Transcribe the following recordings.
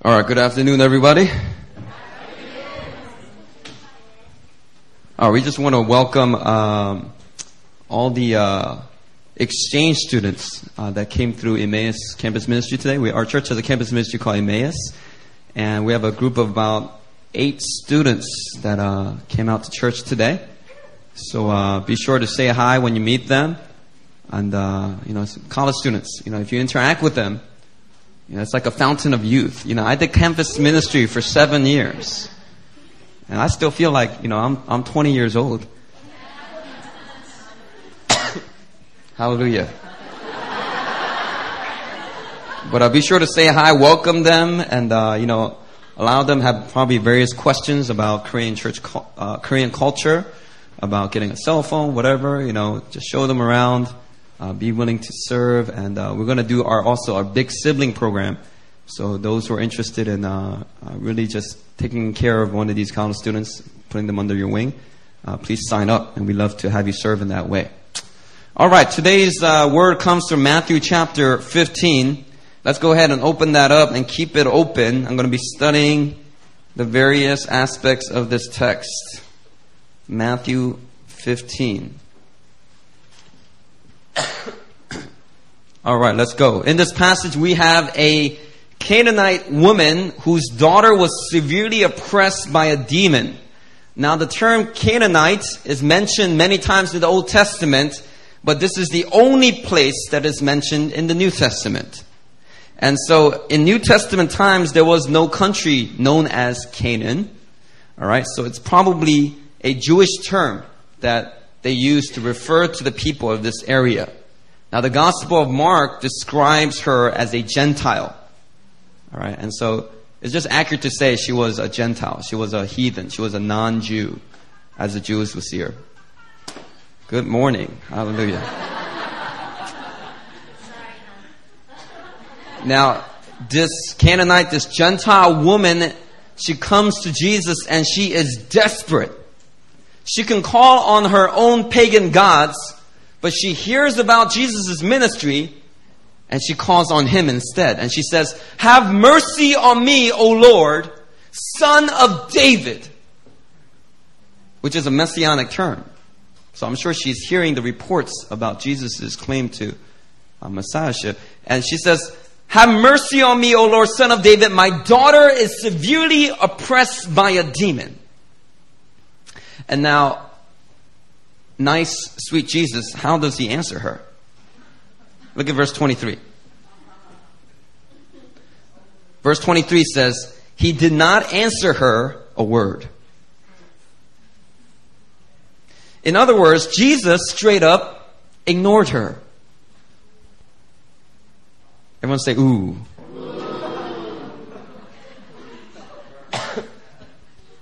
All right, good afternoon, everybody. All right, we just want to welcome um, all the uh, exchange students uh, that came through Emmaus Campus Ministry today. We, our church has a campus ministry called Emmaus, and we have a group of about eight students that uh, came out to church today. So uh, be sure to say hi when you meet them, and uh, you know, college students. You know, if you interact with them you know, it's like a fountain of youth. You know, I did campus ministry for seven years. And I still feel like, you know, I'm, I'm 20 years old. Hallelujah. But I'll be sure to say hi, welcome them, and, uh, you know, allow them have probably various questions about Korean church, uh, Korean culture, about getting a cell phone, whatever, you know, just show them around uh, be willing to serve, and uh, we're going to do our also our big sibling program. So those who are interested in uh, uh really just taking care of one of these college students, putting them under your wing, please sign up, and we love to have you serve in that way. All right, today's word comes from Matthew chapter 15. Let's go ahead and open that up and keep it open. I'm going to be studying the various aspects of this text. Matthew 15. All right, let's go. In this passage, we have a Canaanite woman whose daughter was severely oppressed by a demon. Now, the term Canaanite is mentioned many times in the Old Testament, but this is the only place that is mentioned in the New Testament. And so, in New Testament times, there was no country known as Canaan. All right, so it's probably a Jewish term that they used to refer to the people of this area. Now, the Gospel of Mark describes her as a Gentile. All right, and so it's just accurate to say she was a Gentile. She was a heathen. She was a non Jew, as the Jews would see her. Good morning. Hallelujah. now, this Canaanite, this Gentile woman, she comes to Jesus and she is desperate. She can call on her own pagan gods but she hears about Jesus' ministry and she calls on him instead. And she says, Have mercy on me, O Lord, son of David. Which is a messianic term. So I'm sure she's hearing the reports about Jesus' claim to uh, messiahship. And she says, Have mercy on me, O Lord, son of David. My daughter is severely oppressed by a demon. And now, nice, sweet Jesus, how does he answer her? Look at verse 23. Verse 23 says, He did not answer her a word. In other words, Jesus straight up ignored her. Everyone say, ooh.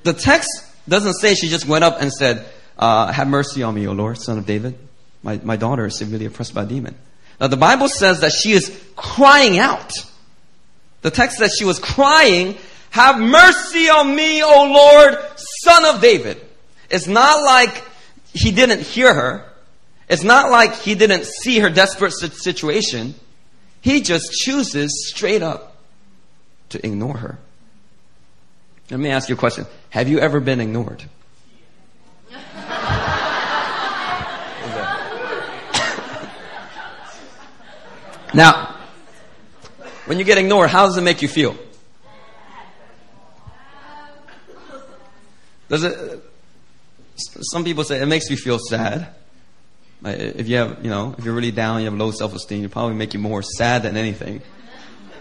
the text doesn't say she just went up and said, uh, have mercy on me, O Lord, son of David. My, my daughter is severely oppressed by a demon. Now, the Bible says that she is crying out. The text says she was crying, Have mercy on me, O Lord, son of David. It's not like he didn't hear her. It's not like he didn't see her desperate situation. He just chooses straight up to ignore her. Let me ask you a question. Have you ever been ignored? Now, when you get ignored, how does it make you feel? Does it? Some people say it makes me feel sad. If you have, you know, if you're really down, you have low self-esteem, it'll probably make you more sad than anything.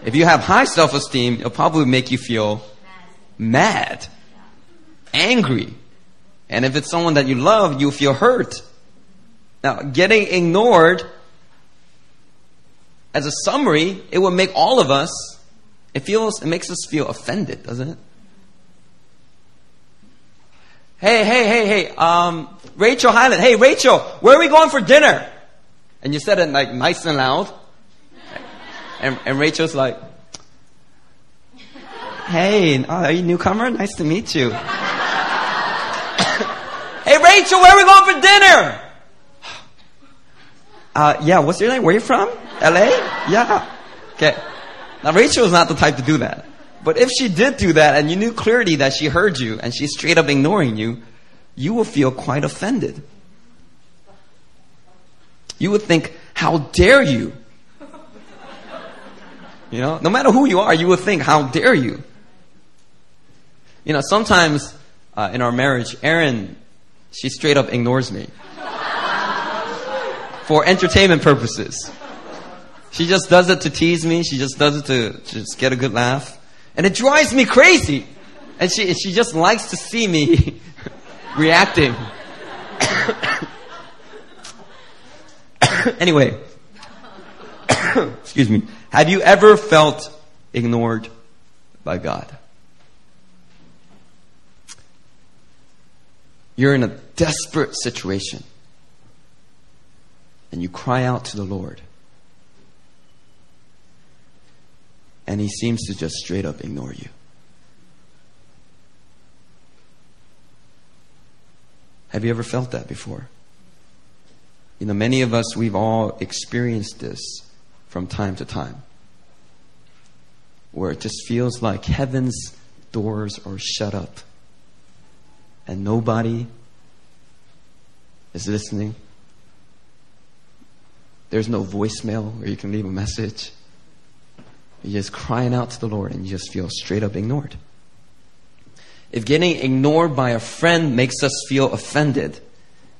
If you have high self-esteem, it'll probably make you feel mad, angry. And if it's someone that you love, you'll feel hurt. Now, getting ignored as a summary, it would make all of us, it feels, it makes us feel offended, doesn't it? Hey, hey, hey, hey, um, Rachel Highland, hey, Rachel, where are we going for dinner? And you said it like nice and loud. And, and Rachel's like, hey, oh, are you a newcomer? Nice to meet you. hey, Rachel, where are we going for dinner? Uh, yeah, what's your name? Where are you from? LA? Yeah. Okay. Now Rachel is not the type to do that. But if she did do that and you knew clearly that she heard you and she's straight up ignoring you, you will feel quite offended. You would think, how dare you? You know, no matter who you are, you would think, how dare you? You know, sometimes uh, in our marriage, Erin, she straight up ignores me for entertainment purposes. She just does it to tease me. She just does it to just get a good laugh. And it drives me crazy. And she, she just likes to see me reacting. anyway, excuse me. Have you ever felt ignored by God? You're in a desperate situation and you cry out to the Lord. And he seems to just straight up ignore you. Have you ever felt that before? You know, many of us, we've all experienced this from time to time. Where it just feels like heaven's doors are shut up and nobody is listening. There's no voicemail where you can leave a message. You're just crying out to the Lord and you just feel straight up ignored. If getting ignored by a friend makes us feel offended,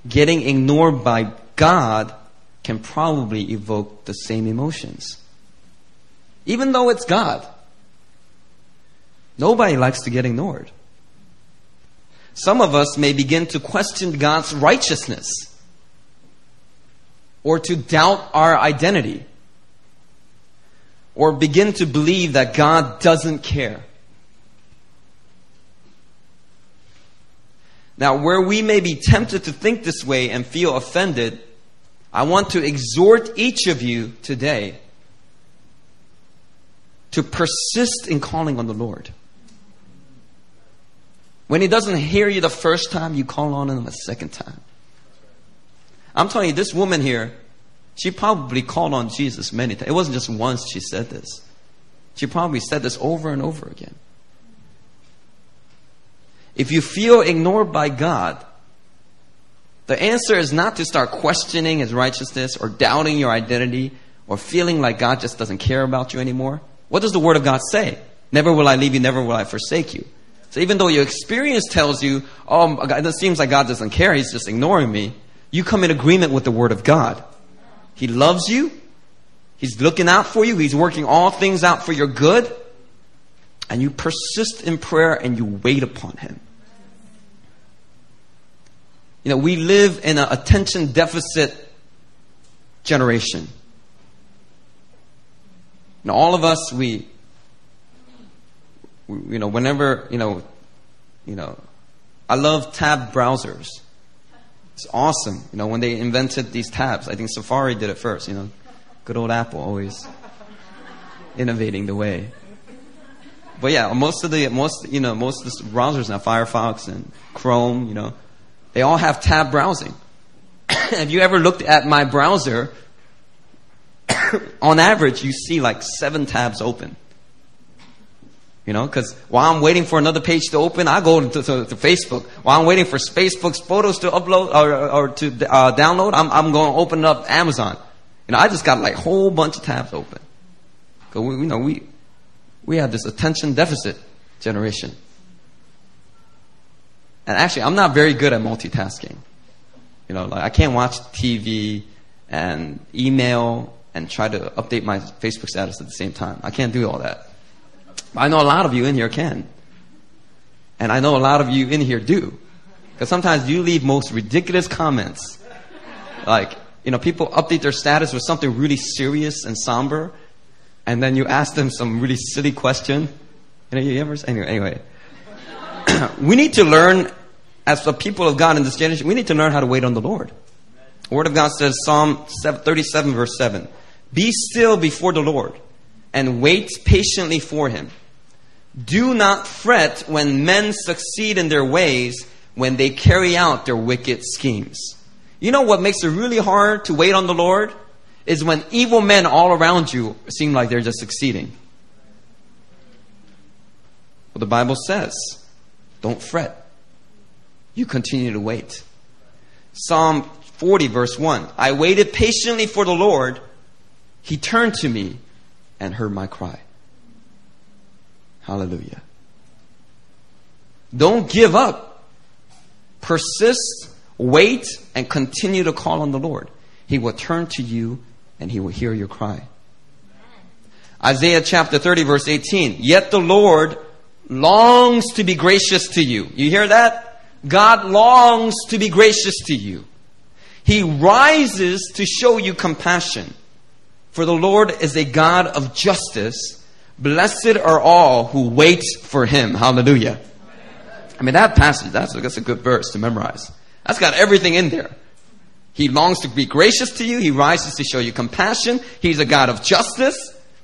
getting ignored by God can probably evoke the same emotions. Even though it's God. Nobody likes to get ignored. Some of us may begin to question God's righteousness or to doubt our identity or begin to believe that God doesn't care. Now, where we may be tempted to think this way and feel offended, I want to exhort each of you today to persist in calling on the Lord. When He doesn't hear you the first time, you call on Him a second time. I'm telling you, this woman here, she probably called on Jesus many times. It wasn't just once she said this. She probably said this over and over again. If you feel ignored by God, the answer is not to start questioning His righteousness or doubting your identity or feeling like God just doesn't care about you anymore. What does the Word of God say? Never will I leave you, never will I forsake you. So even though your experience tells you, oh, it seems like God doesn't care, He's just ignoring me, you come in agreement with the Word of God. He loves you. He's looking out for you. He's working all things out for your good. And you persist in prayer and you wait upon Him. You know, we live in an attention deficit generation. Now, all of us, we, you know, whenever, you know, you know, I love tab browsers. It's awesome. You know, when they invented these tabs, I think Safari did it first, you know. Good old Apple always innovating the way. But yeah, most of the, most, you know, most of the browsers now, Firefox and Chrome, you know, they all have tab browsing. Have you ever looked at my browser? On average, you see like seven tabs open. You know, because while I'm waiting for another page to open, I go to, to, to Facebook. While I'm waiting for Facebook's photos to upload or, or to uh, download, I'm, I'm going to open up Amazon. You know, I just got like a whole bunch of tabs open. Because we, you know, we, we have this attention deficit generation. And actually, I'm not very good at multitasking. You know, like I can't watch TV and email and try to update my Facebook status at the same time. I can't do all that. I know a lot of you in here can. And I know a lot of you in here do. Because sometimes you leave most ridiculous comments. Like, you know, people update their status with something really serious and somber, and then you ask them some really silly question. You know, you ever, anyway, anyway. we need to learn, as the people of God in this generation, we need to learn how to wait on the Lord. The Word of God says, Psalm 37, verse 7 Be still before the Lord and wait patiently for Him. Do not fret when men succeed in their ways when they carry out their wicked schemes. You know what makes it really hard to wait on the Lord? Is when evil men all around you seem like they're just succeeding. Well, the Bible says, don't fret. You continue to wait. Psalm 40, verse 1. I waited patiently for the Lord. He turned to me and heard my cry. Hallelujah. Don't give up. Persist, wait, and continue to call on the Lord. He will turn to you and he will hear your cry. Isaiah chapter 30 verse 18. Yet the Lord longs to be gracious to you. You hear that? God longs to be gracious to you. He rises to show you compassion. For the Lord is a God of justice. Blessed are all who wait for him. Hallelujah. I mean, that passage, that's, that's a good verse to memorize. That's got everything in there. He longs to be gracious to you. He rises to show you compassion. He's a God of justice.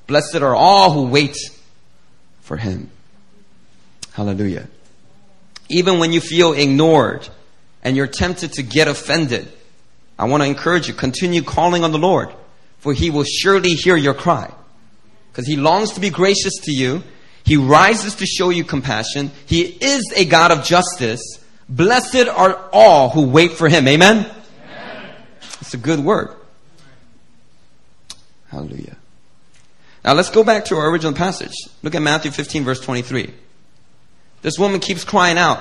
Blessed are all who wait for him. Hallelujah. Even when you feel ignored and you're tempted to get offended, I want to encourage you, continue calling on the Lord, for he will surely hear your cry. Because he longs to be gracious to you. He rises to show you compassion. He is a God of justice. Blessed are all who wait for him. Amen? It's a good word. Hallelujah. Now let's go back to our original passage. Look at Matthew 15 verse 23. This woman keeps crying out.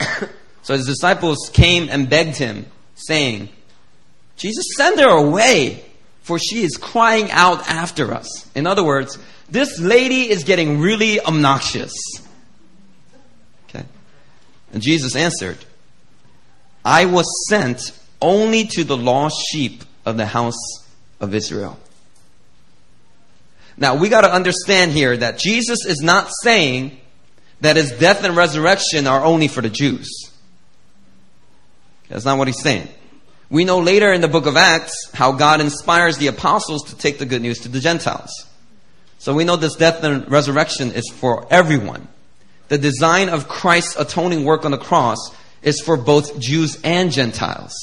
so his disciples came and begged him, saying, Jesus, send her away, for she is crying out after us. In other words, this lady is getting really obnoxious. Okay. And Jesus answered, I was sent only to the lost sheep of the house of Israel. Now we got to understand here that Jesus is not saying that his death and resurrection are only for the Jews. That's not what he's saying. We know later in the book of Acts how God inspires the apostles to take the good news to the Gentiles. So we know this death and resurrection is for everyone. The design of Christ's atoning work on the cross is for both Jews and Gentiles.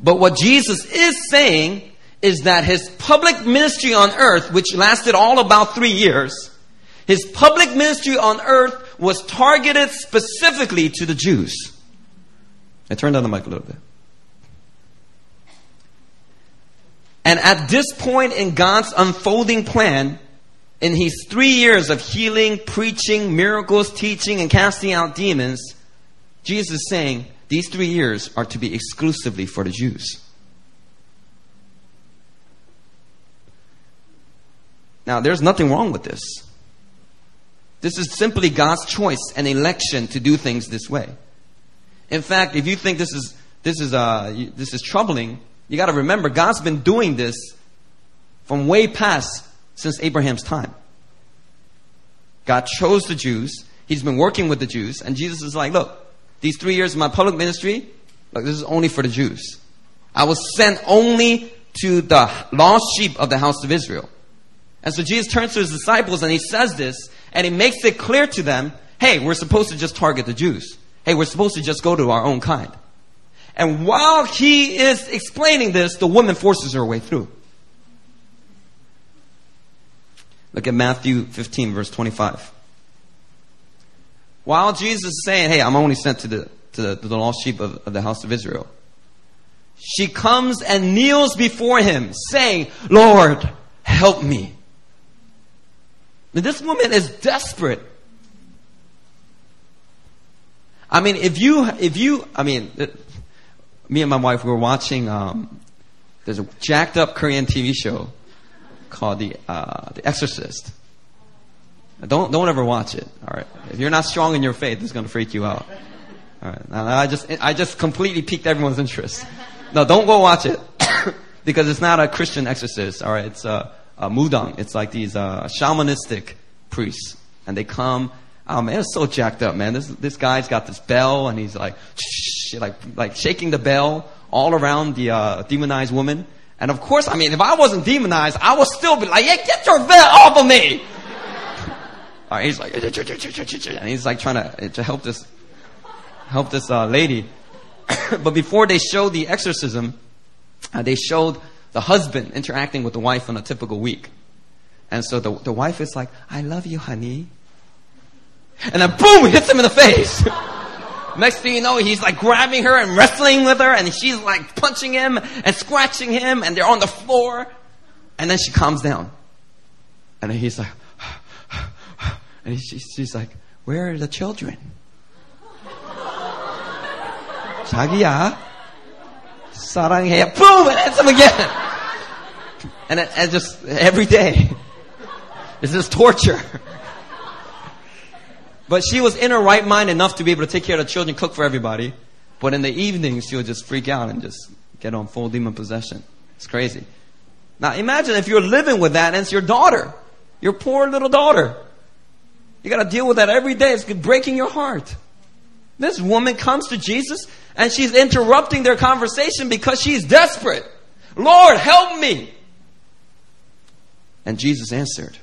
But what Jesus is saying is that his public ministry on earth, which lasted all about three years, his public ministry on earth was targeted specifically to the Jews. I turned on the mic a little bit. And at this point in God's unfolding plan, in his three years of healing, preaching, miracles, teaching, and casting out demons, Jesus is saying these three years are to be exclusively for the Jews. Now, there's nothing wrong with this. This is simply God's choice and election to do things this way. In fact, if you think this is this is uh, this is troubling, you got to remember God's been doing this from way past since Abraham's time. God chose the Jews. He's been working with the Jews, and Jesus is like, "Look, these three years of my public ministry, look, this is only for the Jews. I was sent only to the lost sheep of the house of Israel." And so Jesus turns to his disciples and he says this, and he makes it clear to them hey, we're supposed to just target the Jews. Hey, we're supposed to just go to our own kind. And while he is explaining this, the woman forces her way through. Look at Matthew 15, verse 25. While Jesus is saying, Hey, I'm only sent to the, to the, to the lost sheep of, of the house of Israel, she comes and kneels before him, saying, Lord, help me. This woman is desperate. I mean, if you, if you, I mean, me and my wife were watching, um, there's a jacked up Korean TV show called The, uh, The Exorcist. Don't, don't ever watch it. All right. If you're not strong in your faith, it's to freak you out. All right. I just, I just completely piqued everyone's interest. No, don't go watch it because it's not a Christian exorcist. All right. It's, a, uh, mudang. It's like these uh, shamanistic priests, and they come. Oh man, it's so jacked up, man. This this guy's got this bell, and he's like, like like shaking the bell all around the uh, demonized woman. And of course, I mean, if I wasn't demonized, I would still be like, "Yeah, get your bell off of me!" All right, he's like, and he's like trying to to help this help this uh, lady. but before they showed the exorcism, uh, they showed the husband interacting with the wife on a typical week. And so the, the wife is like, I love you, honey. And then boom, hits him in the face. Next thing you know, he's like grabbing her and wrestling with her, and she's like punching him and scratching him, and they're on the floor. And then she calms down. And then he's like, and he, she's like, Where are the children? 자기야, 사랑해. Boom! And hits him again. And, it, and just every day. It's just torture. But she was in her right mind enough to be able to take care of the children, cook for everybody. But in the evenings, she would just freak out and just get on full demon possession. It's crazy. Now imagine if you're living with that and it's your daughter. Your poor little daughter. You gotta deal with that every day. It's breaking your heart. This woman comes to Jesus and she's interrupting their conversation because she's desperate. Lord, help me. And Jesus answered,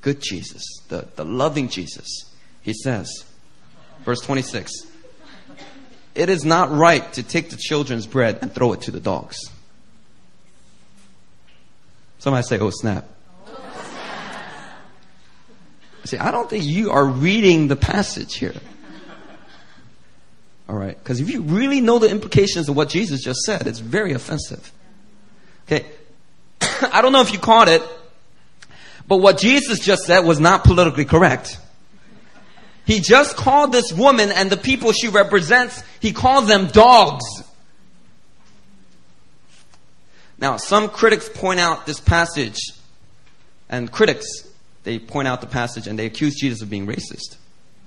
good Jesus, the, the loving Jesus. He says, verse 26, it is not right to take the children's bread and throw it to the dogs. Somebody say, oh snap. See, I don't think you are reading the passage here. All right? Because if you really know the implications of what Jesus just said, it's very offensive. Okay? I don't know if you caught it, but what Jesus just said was not politically correct. He just called this woman and the people she represents, he called them dogs. Now, some critics point out this passage, and critics, they point out the passage and they accuse Jesus of being racist.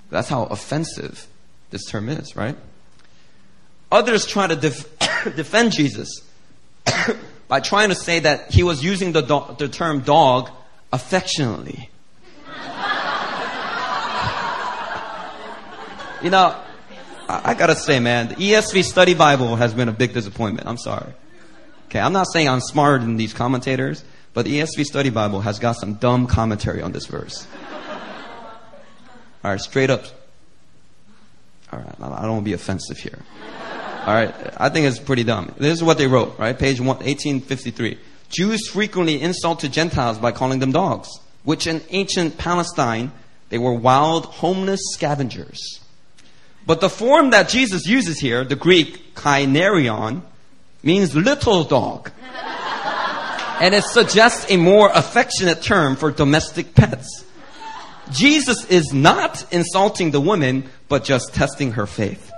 That's how offensive this term is, right? Others try to def- defend Jesus by trying to say that he was using the, do- the term dog affectionately. You know, I, I, gotta say, man, the ESV Study Bible has been a big disappointment. I'm sorry. Okay, I'm not saying I'm smarter than these commentators, but the ESV Study Bible has got some dumb commentary on this verse. All right, straight up. All right, I don't want to be offensive here. All right, I think it's pretty dumb. This is what they wrote, right? Page 1853. Jews frequently insulted Gentiles by calling them dogs, which in ancient Palestine, they were wild, homeless scavengers. But the form that Jesus uses here, the Greek kynarion, means little dog. and it suggests a more affectionate term for domestic pets. Jesus is not insulting the woman, but just testing her faith.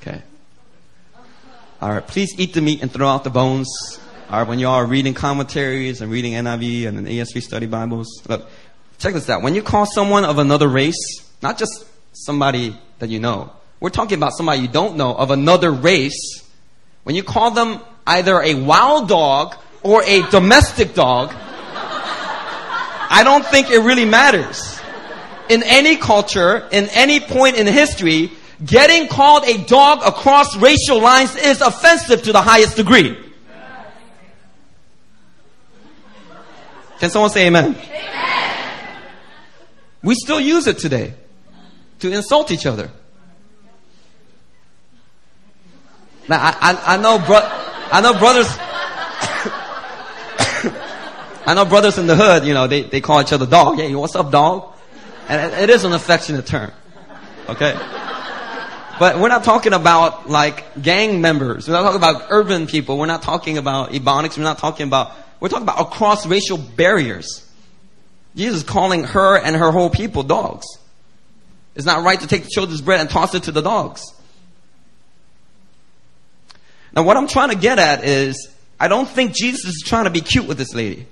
Okay. All right, please eat the meat and throw out the bones. All right, when y'all are reading commentaries and reading NIV and the ESV study Bibles, look, check this out. When you call someone of another race, not just somebody that you know, we're talking about somebody you don't know of another race. When you call them either a wild dog or a domestic dog, I don't think it really matters. In any culture, in any point in history, Getting called a dog across racial lines is offensive to the highest degree. Can someone say amen? amen? We still use it today to insult each other. Now, I, I, I know, bro, I know brothers, I know brothers in the hood, you know, they, they call each other dog. Hey, what's up, dog? And it, is an affectionate term. Okay? But we're not talking about like gang members. We're not talking about urban people. We're not talking about ebonics. We're not talking about, we're talking about across racial barriers. Jesus is calling her and her whole people dogs. It's not right to take the children's bread and toss it to the dogs. Now what I'm trying to get at is, I don't think Jesus is trying to be cute with this lady.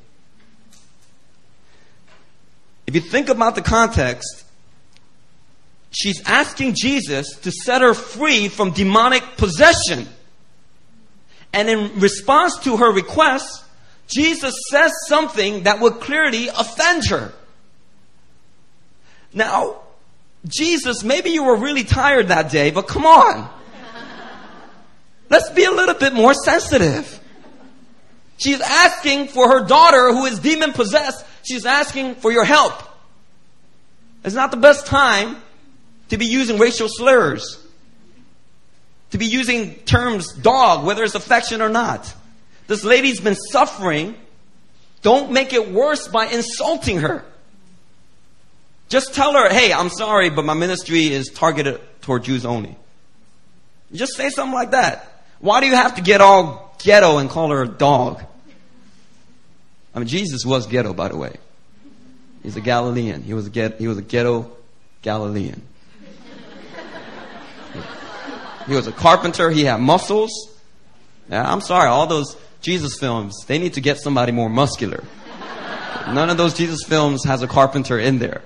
If you think about the context, she's asking Jesus to set her free from demonic possession. And in response to her request, Jesus says something that would clearly offend her. Now, Jesus, maybe you were really tired that day, but come on. Let's be a little bit more sensitive. She's asking for her daughter who is demon possessed. She's asking for your help. It's not the best time to be using racial slurs, to be using terms dog, whether it's affection or not. This lady's been suffering Don't make it worse by insulting her. Just tell her, hey, I'm sorry, but my ministry is targeted toward Jews only. Just say something like that. Why do you have to get all ghetto and call her a dog? I mean, Jesus was ghetto, by the way. He's a Galilean. He was a, get, he was a ghetto Galilean. He was a carpenter. He had muscles. Yeah, I'm sorry, all those Jesus films, they need to get somebody more muscular. None of those Jesus films has a carpenter in there.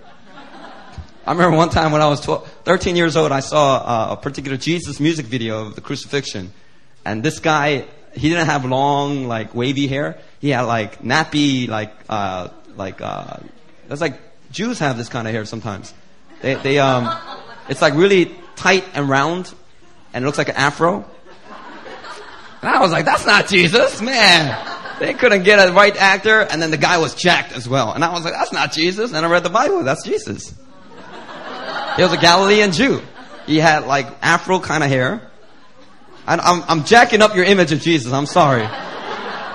I remember one time when I was 12, 13 years old, I saw uh, a particular Jesus music video of the crucifixion. And this guy, he didn't have long, like, wavy hair. He had, like, nappy, like, uh, like, uh, that's like, Jews have this kind of hair sometimes. They, they, um, it's like really tight and round, and it looks like an afro. And I was like, that's not Jesus, man. They couldn't get a right actor, and then the guy was jacked as well. And I was like, that's not Jesus. And I read the Bible, that's Jesus. He was a Galilean Jew. He had like afro kind of hair. I'm, I'm, I'm jacking up your image of Jesus. I'm sorry.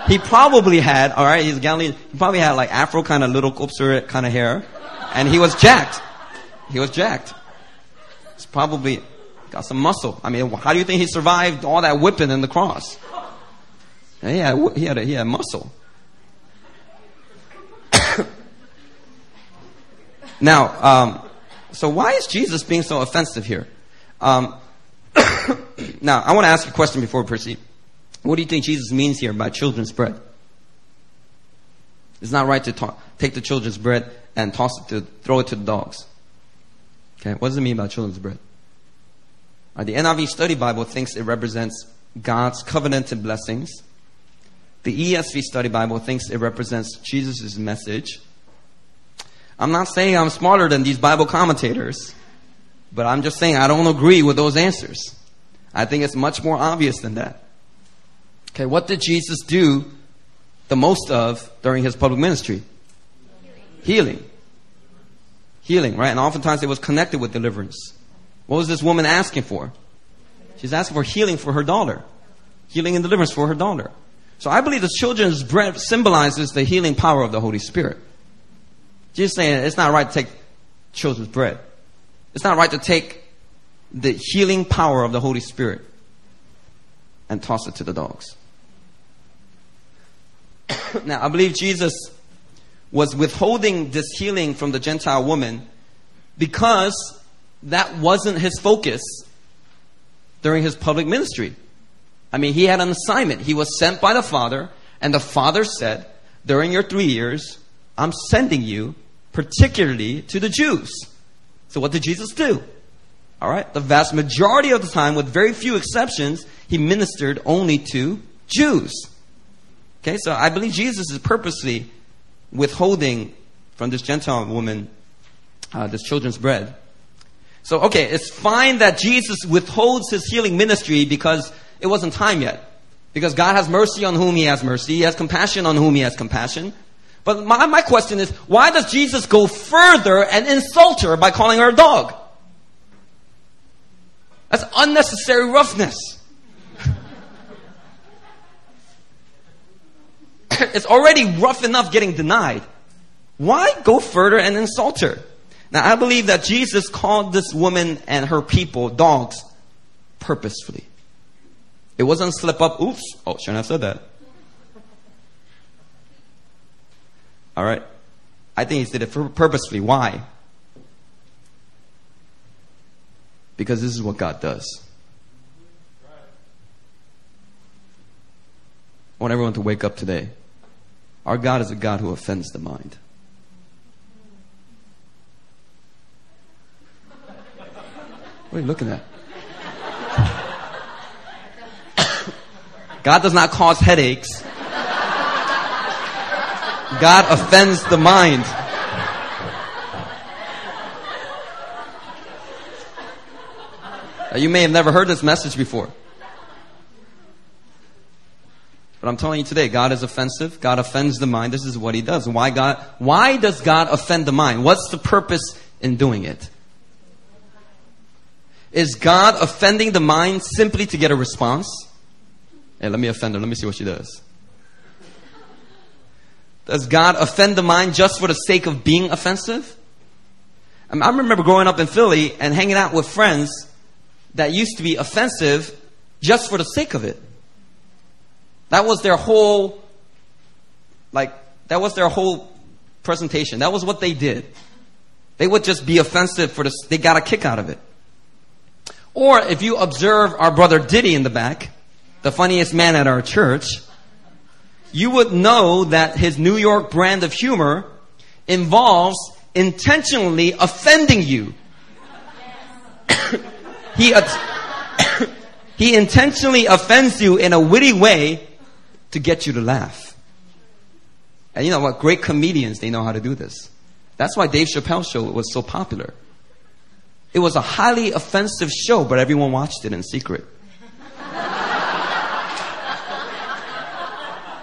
He probably had, alright, he's a Galilean. He probably had like afro kind of little kopser kind of hair. And he was jacked. He was jacked. He's probably got some muscle. I mean, how do you think he survived all that whipping in the cross? And he had, he had, a, he had muscle. now, um, so why is Jesus being so offensive here? Um, now, I want to ask you a question before we proceed. What do you think Jesus means here by children's bread? It's not right to take the children's bread and toss it to throw it to the dogs. Okay, what does it mean by children's bread? Right, the NIV Study Bible thinks it represents God's covenanted blessings. The ESV Study Bible thinks it represents Jesus' message. I'm not saying I'm smarter than these Bible commentators, but I'm just saying I don't agree with those answers. I think it's much more obvious than that. Okay, what did Jesus do the most of during his public ministry? Healing. Healing, right? And oftentimes it was connected with deliverance. What was this woman asking for? She's asking for healing for her daughter. Healing and deliverance for her daughter. So I believe the children's bread symbolizes the healing power of the Holy Spirit. Jesus saying it's not right to take children's bread. It's not right to take the healing power of the Holy Spirit and toss it to the dogs. now, I believe Jesus was withholding this healing from the Gentile woman because that wasn't his focus during his public ministry. I mean, he had an assignment. He was sent by the Father, and the Father said, During your three years, I'm sending you particularly to the Jews. So what did Jesus do? All right. The vast majority of the time, with very few exceptions, he ministered only to Jews. Okay. So I believe Jesus is purposely withholding from this Gentile woman uh, this children's bread. So, okay, it's fine that Jesus withholds his healing ministry because it wasn't time yet. Because God has mercy on whom he has mercy. He has compassion on whom he has compassion. But my, my question is, why does Jesus go further and insult her by calling her a dog? That's unnecessary roughness. it's already rough enough getting denied. Why go further and insult her? Now, I believe that Jesus called this woman and her people dogs purposefully. It wasn't slip up, oops, oh, shouldn't have said that. All right? I think he did it purposefully. Why? Because this is what God does. I want everyone to wake up today. Our God is a God who offends the mind. What are you looking at? God does not cause headaches. God offends the mind. You may have never heard this message before. But I'm telling you today, God is offensive. God offends the mind. This is what He does. Why God, why does God offend the mind? What's the purpose in doing it? Is God offending the mind simply to get a response? Hey, let me offend her. Let me see what she does. Does God offend the mind just for the sake of being offensive? I, mean, I remember growing up in Philly and hanging out with friends that used to be offensive just for the sake of it. That was their whole, like, that was their whole presentation. That was what they did. They would just be offensive for the, they got a kick out of it. Or if you observe our brother Diddy in the back, the funniest man at our church, you would know that his New York brand of humor involves intentionally offending you. he, he intentionally offends you in a witty way to get you to laugh. And you know what? Great comedians, they know how to do this. That's why Dave Chappelle's show was so popular. It was a highly offensive show, but everyone watched it in secret.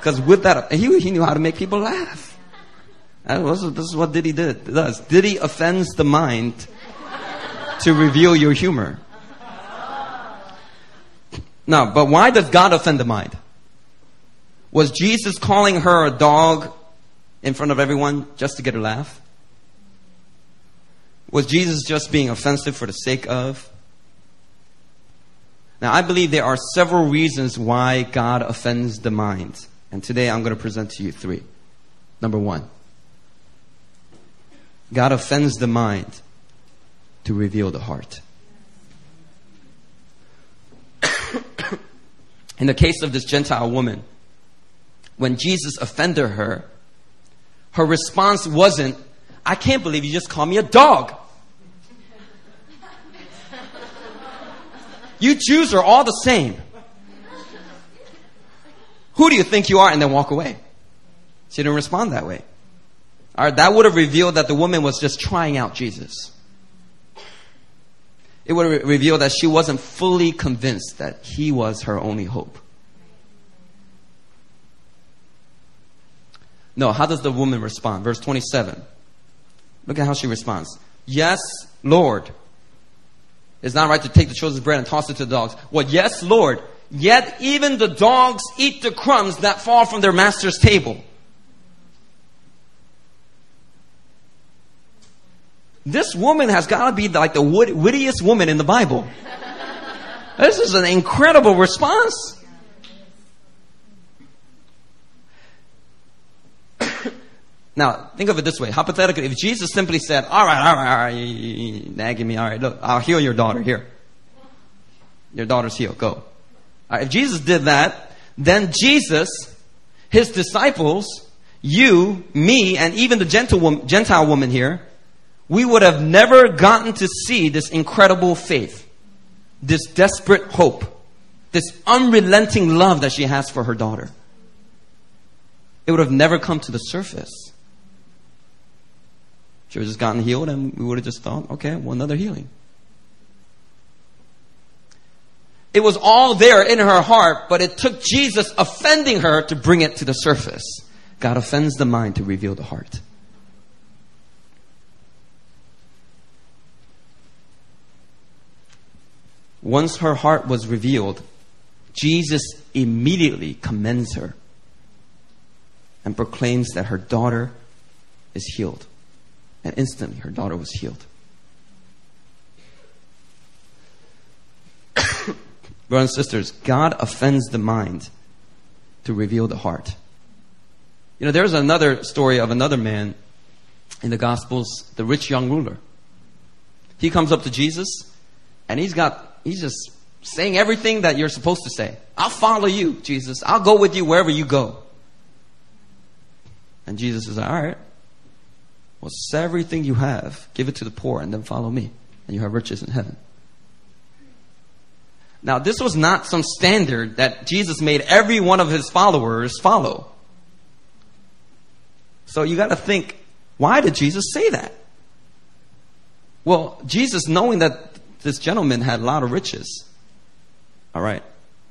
Because with that, he, he knew how to make people laugh. Was, this is what Diddy did, does. Diddy offends the mind to reveal your humor. Now, but why does God offend the mind? Was Jesus calling her a dog in front of everyone just to get a laugh? Was Jesus just being offensive for the sake of? Now, I believe there are several reasons why God offends the mind. And today I'm going to present to you three. Number one, God offends the mind to reveal the heart. In the case of this Gentile woman, when Jesus offended her, her response wasn't, I can't believe you just called me a dog. You Jews are all the same. Who do you think you are? And then walk away. She didn't respond that way. All right, that would have revealed that the woman was just trying out Jesus. It would have revealed that she wasn't fully convinced that he was her only hope. No, how does the woman respond? Verse 27. Look at how she responds. Yes, Lord. It's not right to take the children's bread and toss it to the dogs. Well, yes, Lord. Yet even the dogs eat the crumbs that fall from their master's table. This woman has got to be like the wittiest woman in the Bible. This is an incredible response. now, think of it this way. Hypothetically, if Jesus simply said, all right, all right, all right, nagging me, all right, look, I'll heal your daughter, here. Your daughter's healed, go. Right, if Jesus did that, then Jesus, his disciples, you, me, and even the Gentile woman here, we would have never gotten to see this incredible faith, this desperate hope, this unrelenting love that she has for her daughter. It would have never come to the surface. She would have just gotten healed and we would have just thought, okay, well, another healing. It was all there in her heart, but it took Jesus offending her to bring it to the surface. God offends the mind to reveal the heart. Once her heart was revealed, Jesus immediately commends her and proclaims that her daughter is healed. And instantly her daughter was healed. Brothers and sisters, God offends the mind to reveal the heart. You know, there's another story of another man in the Gospels, the rich young ruler. He comes up to Jesus and he's got, he's just saying everything that you're supposed to say. I'll follow you, Jesus. I'll go with you wherever you go. And Jesus is like, all right. Well, everything you have, give it to the poor, and then follow me, and you have riches in heaven. Now, this was not some standard that Jesus made every one of his followers follow. So you got to think, why did Jesus say that? Well, Jesus, knowing that this gentleman had a lot of riches, all right,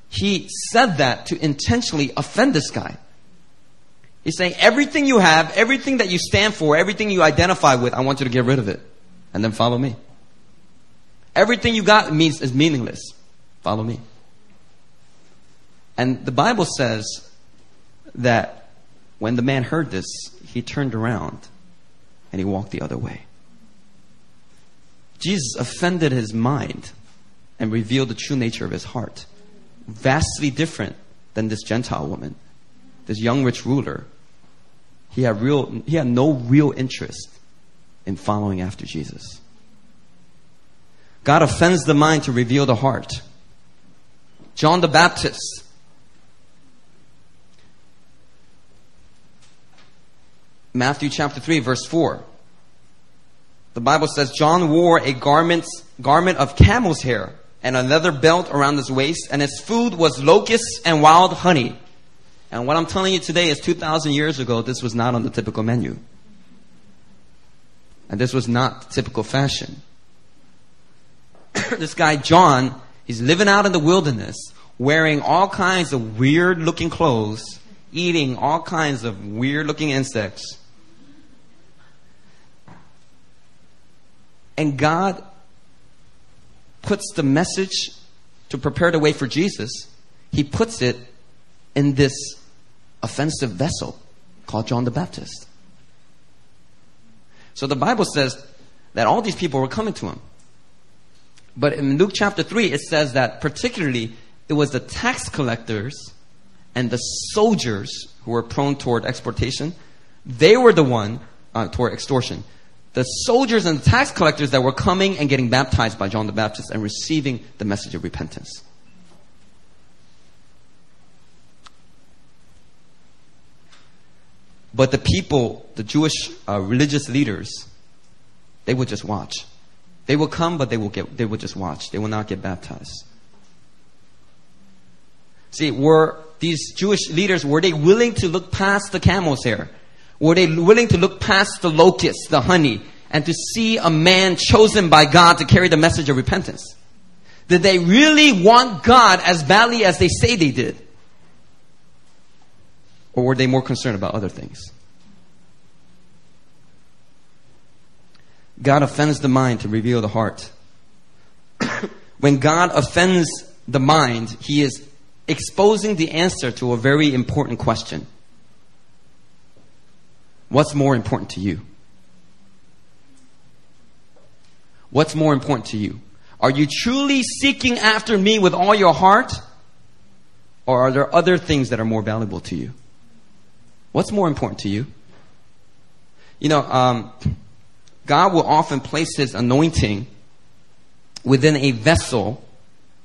he said that to intentionally offend this guy. He's saying, everything you have, everything that you stand for, everything you identify with, I want you to get rid of it and then follow me. Everything you got means is meaningless. Follow me. And the Bible says that when the man heard this, he turned around and he walked the other way. Jesus offended his mind and revealed the true nature of his heart. Vastly different than this Gentile woman, this young rich ruler. He had real, he had no real interest in following after Jesus. God offends the mind to reveal the heart. John the Baptist. Matthew chapter 3 verse 4. The Bible says John wore a garment, garment of camel's hair and a leather belt around his waist and his food was locusts and wild honey. And what I'm telling you today is 2,000 years ago, this was not on the typical menu. And this was not typical fashion. this guy, John, he's living out in the wilderness, wearing all kinds of weird looking clothes, eating all kinds of weird looking insects. And God puts the message to prepare the way for Jesus, He puts it in this offensive vessel called John the Baptist. So the Bible says that all these people were coming to him. But in Luke chapter 3, it says that particularly it was the tax collectors and the soldiers who were prone toward exportation. They were the one uh, toward extortion. The soldiers and the tax collectors that were coming and getting baptized by John the Baptist and receiving the message of repentance. But the people, the Jewish uh, religious leaders, they would just watch. They will come, but they will get, they will just watch. They will not get baptized. See, were these Jewish leaders, were they willing to look past the camel's hair? Were they willing to look past the locusts, the honey, and to see a man chosen by God to carry the message of repentance? Did they really want God as badly as they say they did? Or were they more concerned about other things? God offends the mind to reveal the heart. when God offends the mind, He is exposing the answer to a very important question. What's more important to you? What's more important to you? Are you truly seeking after me with all your heart? Or are there other things that are more valuable to you? What's more important to you? You know, um, God will often place His anointing within a vessel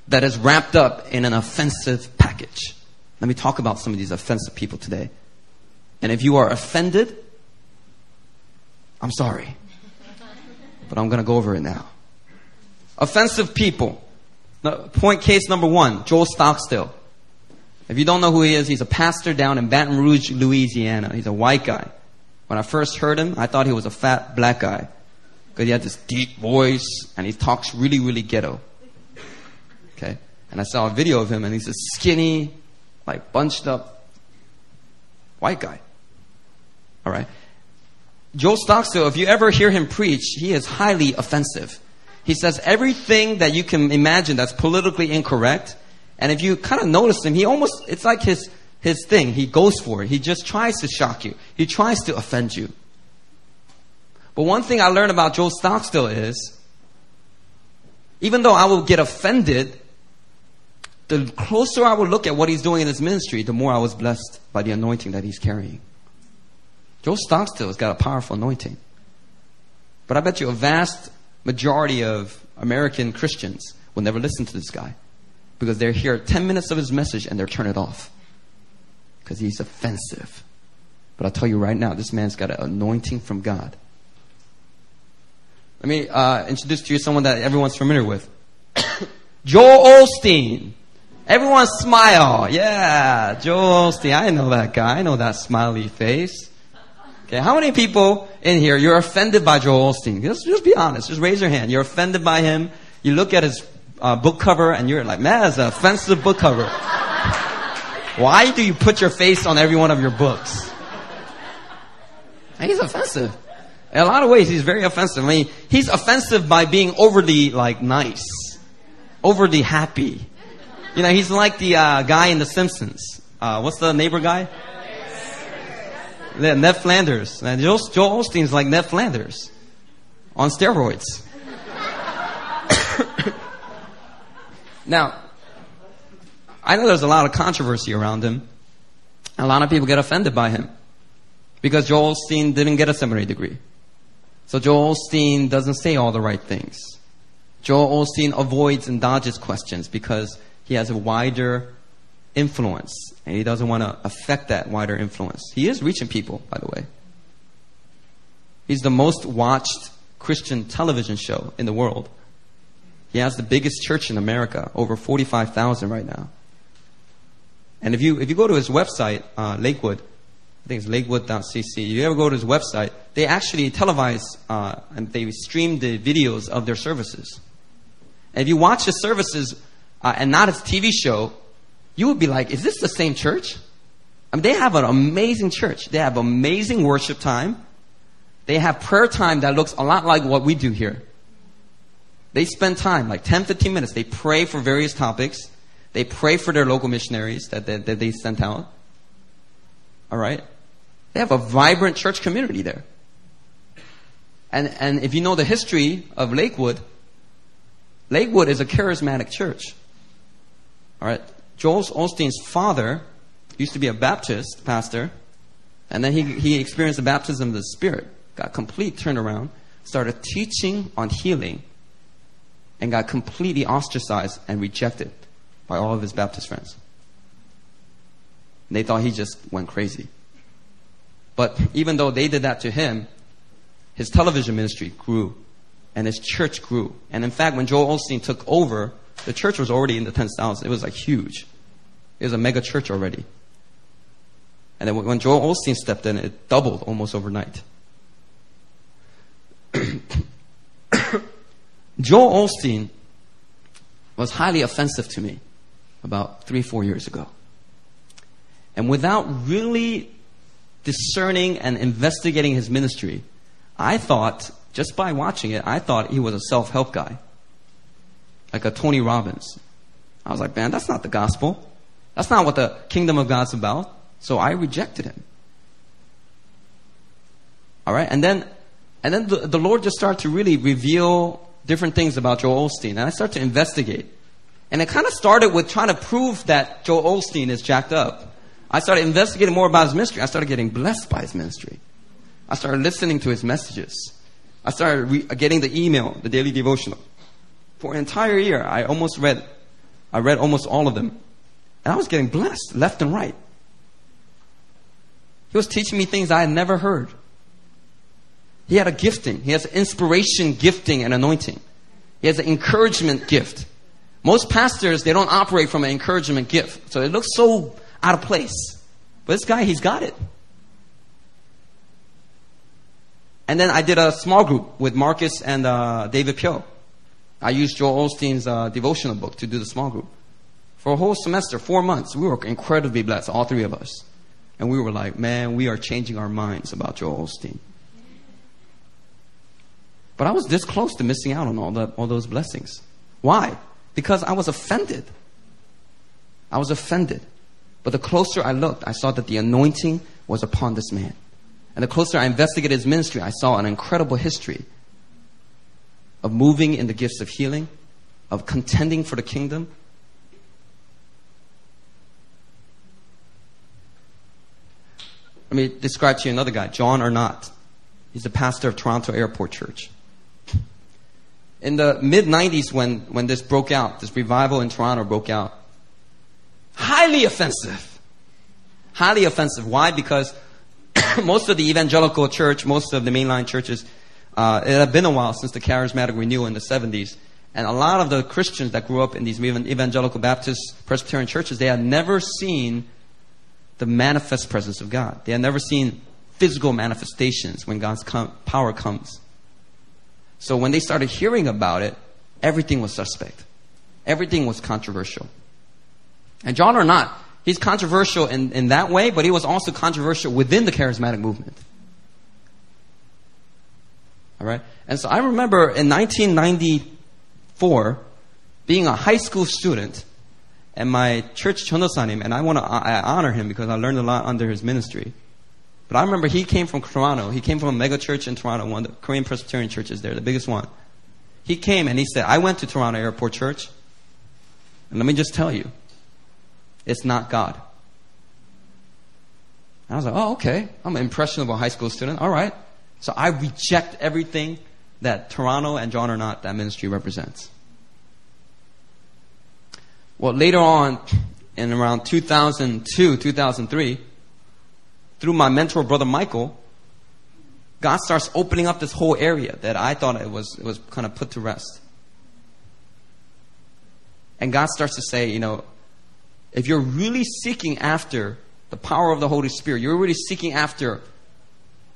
that is wrapped up in an offensive package. Let me talk about some of these offensive people today. And if you are offended, I'm sorry. But I'm going to go over it now. Offensive people. Point case number one, Joel Stockstill. If you don't know who he is, he's a pastor down in Baton Rouge, Louisiana. He's a white guy. When I first heard him, I thought he was a fat black guy. Because he had this deep voice and he talks really, really ghetto. Okay? And I saw a video of him and he's a skinny, like bunched up white guy. Alright? Joel Stockstill, if you ever hear him preach, he is highly offensive. He says everything that you can imagine that's politically incorrect and if you kind of notice him, he almost, it's like his, his thing. He goes for it. He just tries to shock you. He tries to offend you. But one thing I learned about Joel Stockstill is, even though I will get offended, the closer I will look at what he's doing in his ministry, the more I was blessed by the anointing that he's carrying. Joel Stockstill has got a powerful anointing. But I bet you a vast majority of American Christians will never listen to this guy because they hear 10 minutes of his message and they're turn it off because he's offensive. But I'll tell you right now, this man's got an anointing from God. Let me uh, introduce to you someone that everyone's familiar with. Joel Osteen. Everyone smile. Yeah, Joel Osteen. I know that guy. I know that smiley face. Okay, how many people in here, you're offended by Joel Osteen? Just, just be honest. Just raise your hand. You're offended by him. You look at his uh, book cover and you're like, man, it's an offensive book cover. Why do you put your face on every one of your books? And he's offensive. In a lot of ways, he's very offensive. I mean, he's offensive by being overly, like, nice. Overly happy. You know, he's like the uh, guy in The Simpsons. Uh, what's the neighbor guy? Yeah, Ned Flanders. And Joel, Joel Osteen's like Ned Flanders on steroids. now, I know there's a lot of controversy around him. A lot of people get offended by him because Joel Osteen didn't get a seminary degree. So Joel Osteen doesn't say all the right things. Joel Osteen avoids and dodges questions because he has a wider influence and he doesn't want to affect that wider influence. He is reaching people, by the way. He's the most watched Christian television show in the world. He has the biggest church in America, over 45,000 right now. And if you, if you go to his website, uh, Lakewood, I think it's lakewood.cc, if you ever go to his website, they actually televise uh, and they stream the videos of their services. And if you watch the services uh, and not his TV show, you would be like, is this the same church? I mean, they have an amazing church. They have amazing worship time. They have prayer time that looks a lot like what we do here. They spend time, like 10, 15 minutes. They pray for various topics. They pray for their local missionaries that, that, that they sent out. All right? They have a vibrant church community there. And, and if you know the history of Lakewood, Lakewood is a charismatic church. All right? Joel Osteen's father used to be a Baptist pastor, and then he, he experienced the baptism of the Spirit, got complete turnaround, started teaching on healing, and got completely ostracized and rejected by all of his Baptist friends. They thought he just went crazy. But even though they did that to him, his television ministry grew and his church grew. And in fact, when Joel Osteen took over, the church was already in the tens of thousands. It was like huge. It was a mega church already. And then when Joel Osteen stepped in, it doubled almost overnight. Joel Osteen was highly offensive to me about three, four years ago. And without really discerning and investigating his ministry, I thought, just by watching it, I thought he was a self help guy. Like a Tony Robbins. I was like, man, that's not the gospel. That's not what the kingdom of God's about. So I rejected him. All right, and then, and then the, the Lord just started to really reveal different things about Joel Osteen, and I started to investigate. And it kind of started with trying to prove that Joel Osteen is jacked up. I started investigating more about his ministry. I started getting blessed by his ministry. I started listening to his messages. I started re- getting the email, the daily devotional. For an entire year, I almost read, I read almost all of them. And I was getting blessed left and right. He was teaching me things I had never heard. He had a gifting. He has inspiration gifting and anointing. He has an encouragement gift. Most pastors, they don't operate from an encouragement gift. So it looks so out of place. But this guy, he's got it. And then I did a small group with Marcus and uh, David Pio. I used Joel Osteen's uh, devotional book to do the small group. For a whole semester, four months, we were incredibly blessed, all three of us. And we were like, man, we are changing our minds about Joel Osteen. But I was this close to missing out on all, the, all those blessings. Why? Because I was offended. I was offended. But the closer I looked, I saw that the anointing was upon this man. And the closer I investigated his ministry, I saw an incredible history of moving in the gifts of healing, of contending for the kingdom. Let me describe to you another guy, John Arnott. He's the pastor of Toronto Airport Church. In the mid 90s, when, when this broke out, this revival in Toronto broke out, highly offensive. Highly offensive. Why? Because most of the evangelical church, most of the mainline churches, uh, it had been a while since the charismatic renewal in the 70s. And a lot of the Christians that grew up in these evangelical Baptist Presbyterian churches, they had never seen the manifest presence of God. They had never seen physical manifestations when God's power comes. So when they started hearing about it, everything was suspect. Everything was controversial. And John Arnott, he's controversial in, in that way, but he was also controversial within the charismatic movement. All right? And so I remember in 1994 being a high school student and my church Chonosanim, and I want to I honor him because I learned a lot under his ministry. But I remember he came from Toronto. He came from a mega church in Toronto, one of the Korean Presbyterian churches there, the biggest one. He came and he said, I went to Toronto Airport Church. And let me just tell you, it's not God. And I was like, oh, okay. I'm an impressionable high school student. All right. So I reject everything that Toronto and John Arnott, that ministry represents. Well, later on, in around 2002, 2003, through my mentor, Brother Michael, God starts opening up this whole area that I thought it was, it was kind of put to rest. And God starts to say, you know, if you're really seeking after the power of the Holy Spirit, you're really seeking after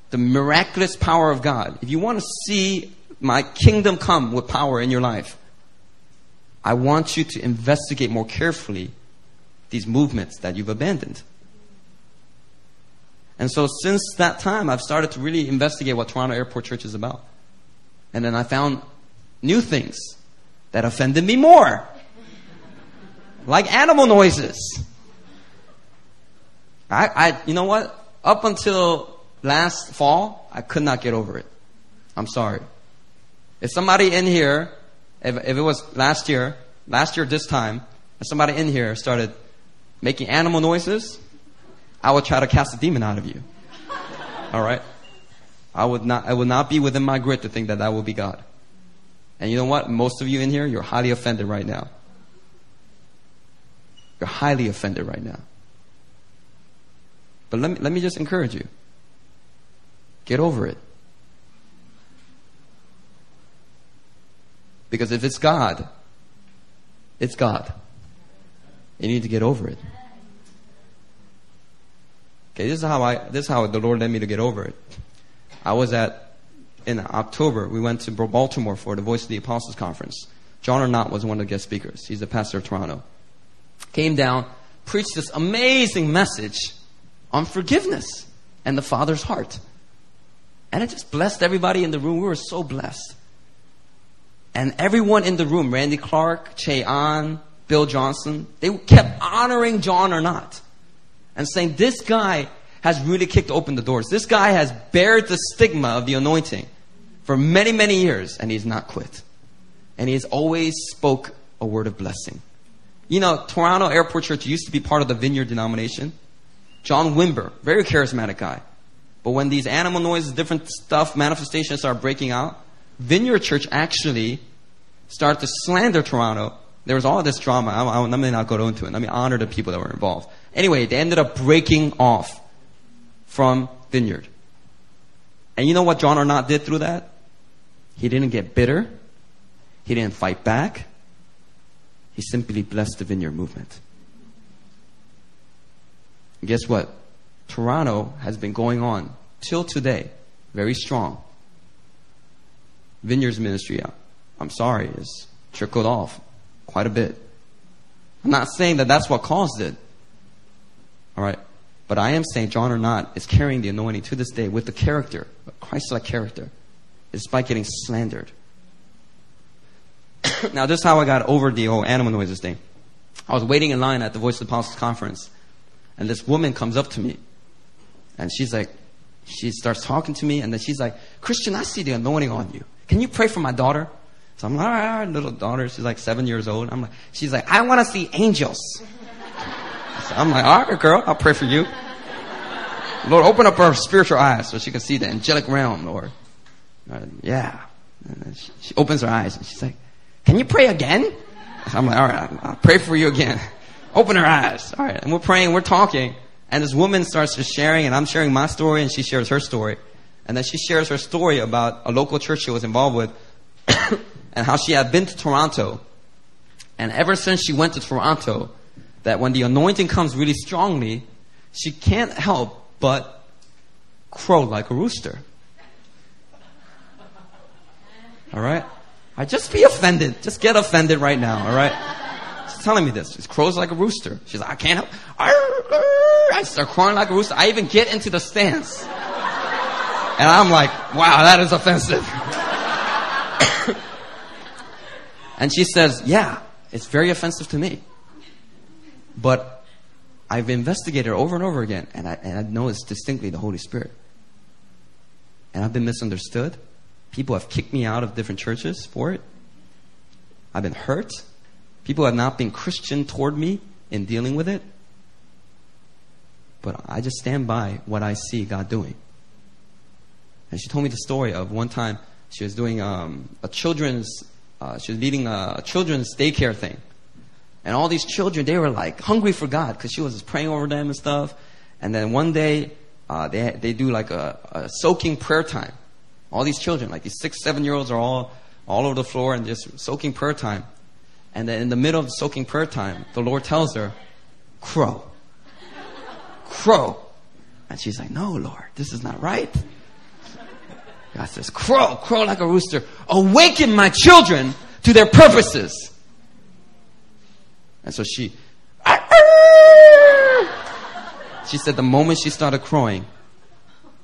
the miraculous power of God, if you want to see my kingdom come with power in your life, I want you to investigate more carefully these movements that you've abandoned. And so since that time, I've started to really investigate what Toronto Airport Church is about. And then I found new things that offended me more. like animal noises. I, I, you know what? Up until last fall, I could not get over it. I'm sorry. If somebody in here, if, if it was last year, last year this time, if somebody in here started making animal noises, I would try to cast a demon out of you. All right? I would not, I would not be within my grit to think that that will be God. And you know what? Most of you in here, you're highly offended right now. You're highly offended right now. But let me, let me just encourage you. Get over it. Because if it's God, it's God. You need to get over it. Okay, this is how I, this is how the Lord led me to get over it. I was at, in October, we went to Baltimore for the Voice of the Apostles conference. John Arnott was one of the guest speakers. He's the pastor of Toronto. Came down, preached this amazing message on forgiveness and the Father's heart. And it just blessed everybody in the room. We were so blessed. And everyone in the room, Randy Clark, Che Ahn, Bill Johnson, they kept honoring John Arnott and saying, This guy has really kicked open the doors. This guy has bared the stigma of the anointing for many, many years, and he's not quit. And he has always spoke a word of blessing. You know, Toronto Airport Church used to be part of the Vineyard denomination. John Wimber, very charismatic guy. But when these animal noises, different stuff, manifestations start breaking out, Vineyard Church actually started to slander Toronto. There was all this drama. I, I, let me not go into it. Let me honor the people that were involved. Anyway, they ended up breaking off from Vineyard. And you know what John Arnott did through that? He didn't get bitter. He didn't fight back. He simply blessed the Vineyard movement. And guess what? Toronto has been going on till today, very strong. Vineyard's ministry, uh, I'm sorry, is trickled off quite a bit. I'm not saying that that's what caused it. All right. But I am saying John Arnott is carrying the anointing to this day with the character, Christ-like character, despite getting slandered. now, this is how I got over the whole animal noises thing. I was waiting in line at the Voice of the Apostles conference, and this woman comes up to me, and she's like, she starts talking to me, and then she's like, Christian, I see the anointing on you. Can you pray for my daughter? So I'm like, all right, little daughter. She's like seven years old. I'm like, she's like, I want to see angels. So I'm like, all right, girl, I'll pray for you. Lord, open up her spiritual eyes so she can see the angelic realm, Lord. Uh, yeah. She, she, opens her eyes and she's like, can you pray again? I'm like, all right, I'll pray for you again. Open her eyes. All right. And we're praying, we're talking. And this woman starts just sharing, and I'm sharing my story, and she shares her story. And then she shares her story about a local church she was involved with and how she had been to Toronto. And ever since she went to Toronto, that when the anointing comes really strongly, she can't help but crow like a rooster. All right? I just be offended. Just get offended right now. All right? She's telling me this. She crows like a rooster. She's like, I can't help. I start crowing like a rooster. I even get into the stance. And I'm like, wow, that is offensive. and she says, yeah, it's very offensive to me. But I've investigated over and over again, and I, and I know it's distinctly the Holy Spirit. And I've been misunderstood. People have kicked me out of different churches for it. I've been hurt. People have not been Christian toward me in dealing with it. But I just stand by what I see God doing. And she told me the story of one time she was doing um, a children's, uh, she was leading a children's daycare thing. And all these children, they were like hungry for God because she was just praying over them and stuff. And then one day, uh, they, they do like a, a soaking prayer time. All these children, like these six, seven year olds are all, all over the floor and just soaking prayer time. And then in the middle of the soaking prayer time, the Lord tells her, crow. Crow. And she's like, no, Lord, this is not right. God says, crow, crow like a rooster. Awaken my children to their purposes. And so she, ah! she said the moment she started crying,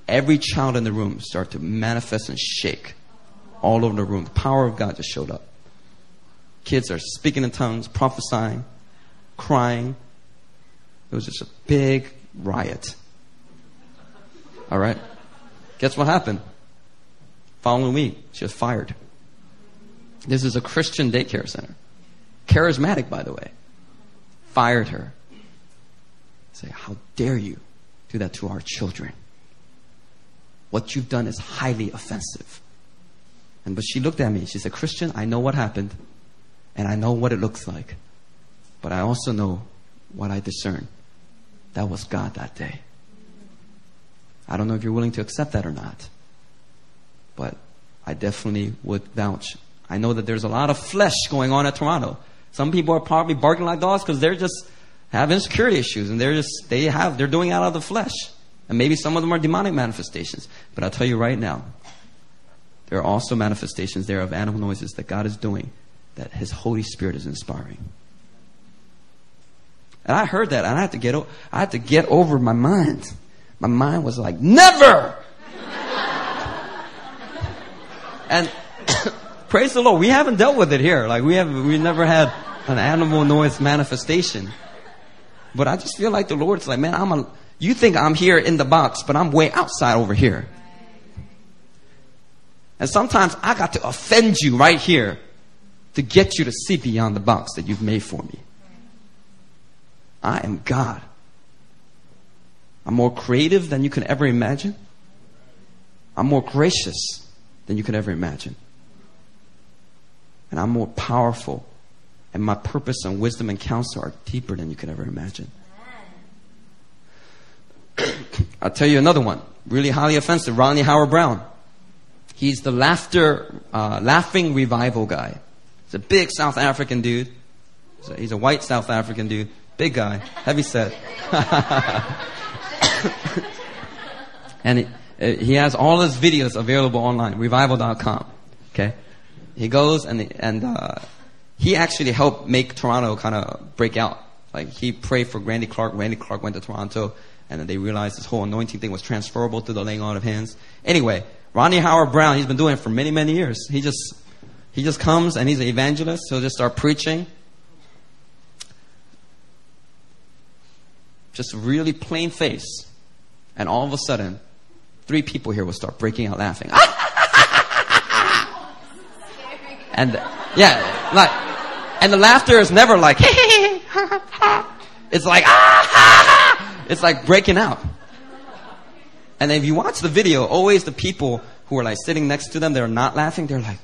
every child in the room started to manifest and shake all over the room. The power of God just showed up. Kids are speaking in tongues, prophesying, crying. It was just a big riot. All right? Guess what happened? Following week, she was fired. This is a Christian daycare center. Charismatic, by the way fired her. Say, how dare you do that to our children? What you've done is highly offensive. And but she looked at me. She said, Christian, I know what happened, and I know what it looks like, but I also know what I discern. That was God that day. I don't know if you're willing to accept that or not, but I definitely would vouch. I know that there's a lot of flesh going on at Toronto. Some people are probably barking like dogs because they're just have insecurity issues and they're just they have they're doing out of the flesh. And maybe some of them are demonic manifestations. But I'll tell you right now, there are also manifestations there of animal noises that God is doing that His Holy Spirit is inspiring. And I heard that, and I had to get o- I had to get over my mind. My mind was like, never. and praise the Lord, we haven't dealt with it here. Like we have, we never had an animal noise manifestation. But I just feel like the Lord's like, man, I'm a, you think I'm here in the box, but I'm way outside over here. And sometimes I got to offend you right here to get you to see beyond the box that you've made for me. I am God. I'm more creative than you can ever imagine. I'm more gracious than you can ever imagine. And I'm more powerful and my purpose and wisdom and counsel are deeper than you could ever imagine. I'll tell you another one, really highly offensive. Rodney Howard-Browne. He's the laughter, uh, laughing revival guy. He's a big South African dude. He's a, he's a white South African dude, big guy, heavy set. and he, uh, he has all his videos available online, revival.com. Okay, he goes and and uh, he actually helped make Toronto kind of break out. Like he prayed for Randy Clark. Randy Clark went to Toronto, and then they realized this whole anointing thing was transferable to the laying on of hands. Anyway, Rodney Howard-Browne, he's been doing it for many, many years. He just he just comes and he's an evangelist. He'll just start preaching. Just really plain face. And all of a sudden, three people here will start breaking out laughing. And yeah, like and the laughter is never like, it's like, ah, it's like breaking out. And if you watch the video, always the people who are like sitting next to them, they're not laughing, they're like,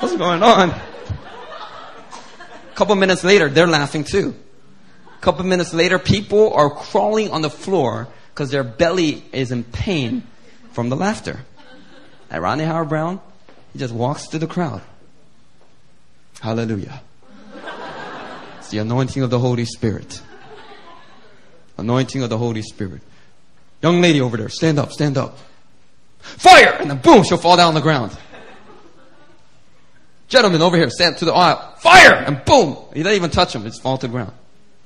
what's going on? A couple minutes later, they're laughing too. A couple minutes later, people are crawling on the floor because their belly is in pain from the laughter. At Rodney Howard-Browne, he just walks through the crowd. Hallelujah. It's the anointing of the Holy Spirit. Anointing of the Holy Spirit. Young lady over there, stand up, stand up. Fire! And then boom, she'll fall down on the ground. Gentlemen over here, stand to the aisle. Fire! And boom! He doesn't even touch him, it's fall to the ground.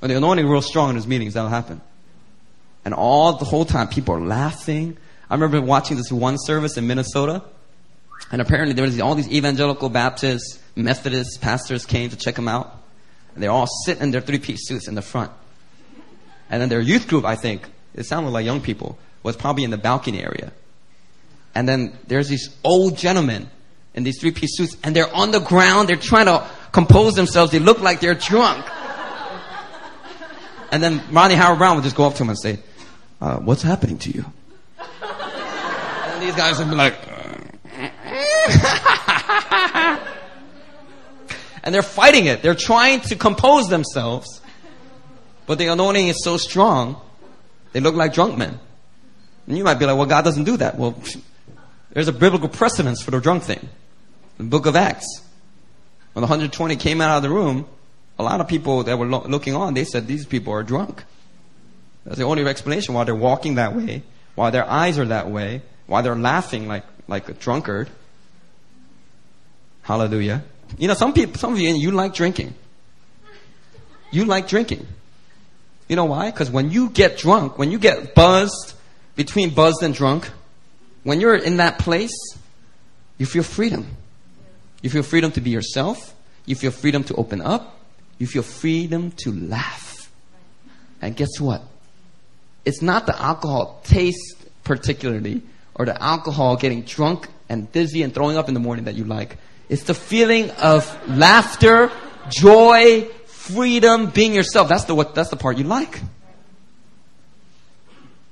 When the anointing real strong in his meetings, that'll happen. And all the whole time, people are laughing. I remember watching this one service in Minnesota, and apparently there was all these evangelical Baptists Methodist pastors came to check him out. And they all sit in their three-piece suits in the front. And then their youth group, I think, it sounded like young people, was probably in the balcony area. And then there's these old gentlemen in these three-piece suits, and they're on the ground, they're trying to compose themselves, they look like they're drunk. And then Rodney Howard-Browne would just go up to him and say, uh, what's happening to you? These guys would be like, and they're fighting it. They're trying to compose themselves, but the anointing is so strong, they look like drunk men. And you might be like, well, God doesn't do that. Well, there's a biblical precedence for the drunk thing. The book of Acts. When the 120 came out of the room, a lot of people that were lo- looking on, they said these people are drunk. That's the only explanation why they're walking that way, why their eyes are that way, why they're laughing like, like a drunkard. Hallelujah. You know, some people, some of you, you like drinking. You like drinking. You know why? Because when you get drunk, when you get buzzed, between buzzed and drunk, when you're in that place, you feel freedom. You feel freedom to be yourself. You feel freedom to open up. You feel freedom to laugh. And guess what? It's not the alcohol taste particularly, or the alcohol getting drunk and dizzy and throwing up in the morning that you like. It's the feeling of laughter, joy, freedom, being yourself. That's the what that's the part you like.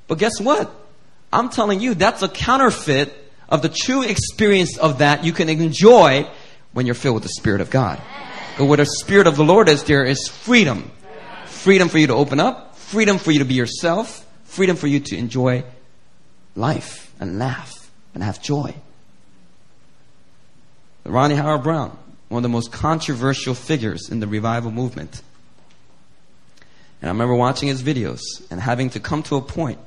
But guess what? I'm telling you that's a counterfeit of the true experience of that you can enjoy when you're filled with the Spirit of God. But where the Spirit of the Lord is, there is freedom. Freedom for you to open up, freedom for you to be yourself, freedom for you to enjoy life and laugh and have joy. Rodney Howard-Browne, one of the most controversial figures in the revival movement. And I remember watching his videos and having to come to a point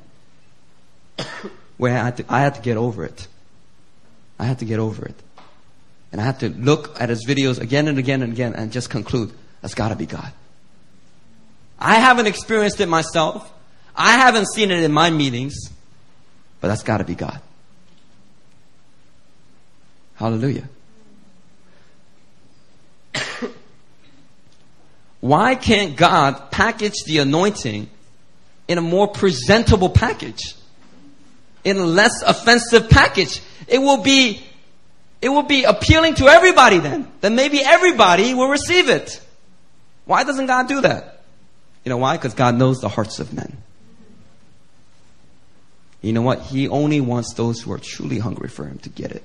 where I had to, I had to get over it. I had to get over it. And I had to look at his videos again and again and again and just conclude, that's gotta be God. I haven't experienced it myself. I haven't seen it in my meetings, but that's gotta be God. Hallelujah. Why can't God package the anointing in a more presentable package? In a less offensive package? It will be, it will be appealing to everybody then. Then maybe everybody will receive it. Why doesn't God do that? You know why? Because God knows the hearts of men. You know what? He only wants those who are truly hungry for Him to get it.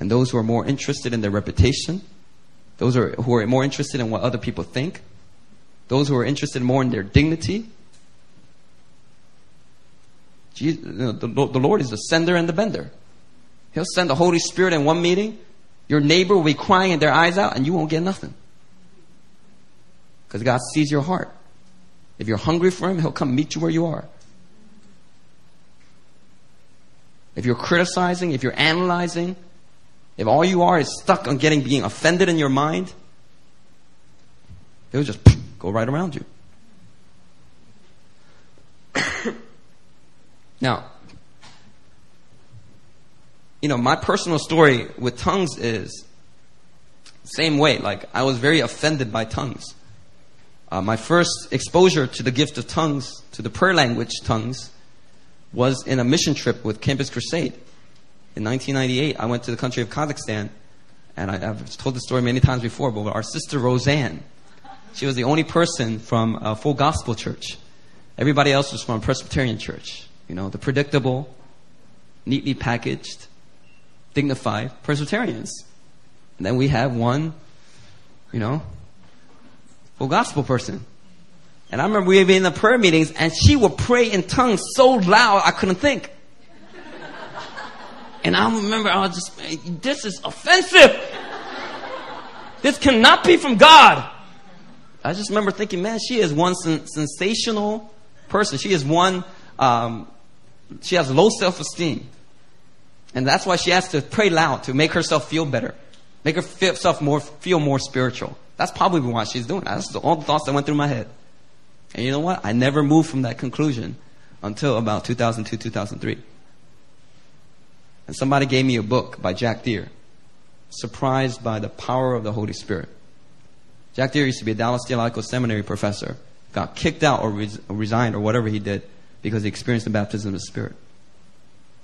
And those who are more interested in their reputation, those are, who are more interested in what other people think. Those who are interested more in their dignity. Jesus, you know, the, the Lord is the sender and the bender. He'll send the Holy Spirit in one meeting. Your neighbor will be crying in their eyes out and you won't get nothing. Because God sees your heart. If you're hungry for Him, He'll come meet you where you are. If you're criticizing, if you're analyzing, if all you are is stuck on getting being offended in your mind, it'll just go right around you. now, you know, my personal story with tongues is same way. Like I was very offended by tongues. Uh, my first exposure to the gift of tongues, to the prayer language tongues, was in a mission trip with Campus Crusade. In 1998, I went to the country of Kazakhstan, and I, have told the story many times before, but our sister Roseanne, she was the only person from a full gospel church. Everybody else was from a Presbyterian church. You know, the predictable, neatly packaged, dignified Presbyterians. And then we have one, you know, full gospel person. And I remember we be in the prayer meetings and she would pray in tongues so loud I couldn't think. And I remember I was just, this is offensive. This cannot be from God. I just remember thinking, man, she is one sen- sensational person. She is one, um, she has low self-esteem. And that's why she has to pray loud to make herself feel better. Make herself more, feel more spiritual. That's probably why she's doing that. That's all the thoughts that went through my head. And you know what? I never moved from that conclusion until about 2002, 2003. And somebody gave me a book by Jack Deere, Surprised by the Power of the Holy Spirit. Jack Deere used to be a Dallas Theological Seminary professor. Got kicked out or, res- or resigned or whatever he did because he experienced the baptism of the Spirit.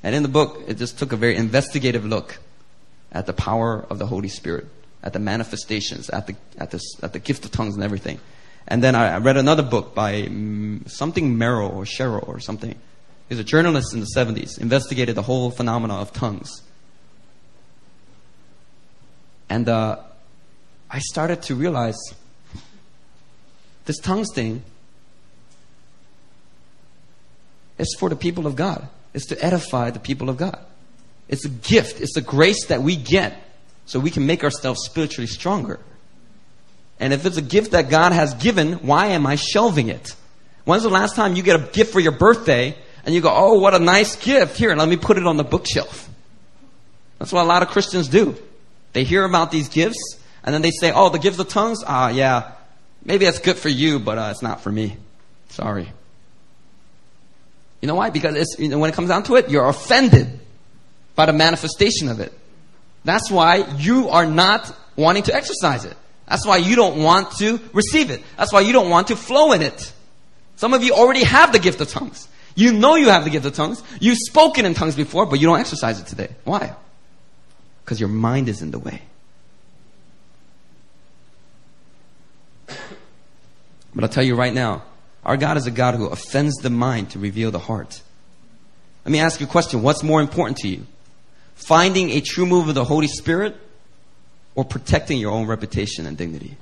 And in the book, it just took a very investigative look at the power of the Holy Spirit, at the manifestations, at the, at the, at the gift of tongues and everything. And then I read another book by um, something Merrill or Cheryl or something. He's a journalist in the 70s, investigated the whole phenomena of tongues. And uh, I started to realize this tongues thing is for the people of God. It's to edify the people of God. It's a gift. It's a grace that we get so we can make ourselves spiritually stronger. And if it's a gift that God has given, why am I shelving it? When's the last time you get a gift for your birthday and you go, oh, what a nice gift. Here, let me put it on the bookshelf. That's what a lot of Christians do. They hear about these gifts and then they say, oh, the gift of tongues? Ah, yeah, maybe that's good for you, but uh, it's not for me. Sorry. You know why? Because you know, when it comes down to it, you're offended by the manifestation of it. That's why you are not wanting to exercise it. That's why you don't want to receive it. That's why you don't want to flow in it. Some of you already have the gift of tongues. You know you have the gift of tongues. You've spoken in tongues before, but you don't exercise it today. Why? Because your mind is in the way. But I'll tell you right now, our God is a God who offends the mind to reveal the heart. Let me ask you a question. What's more important to you? Finding a true move of the Holy Spirit or protecting your own reputation and dignity?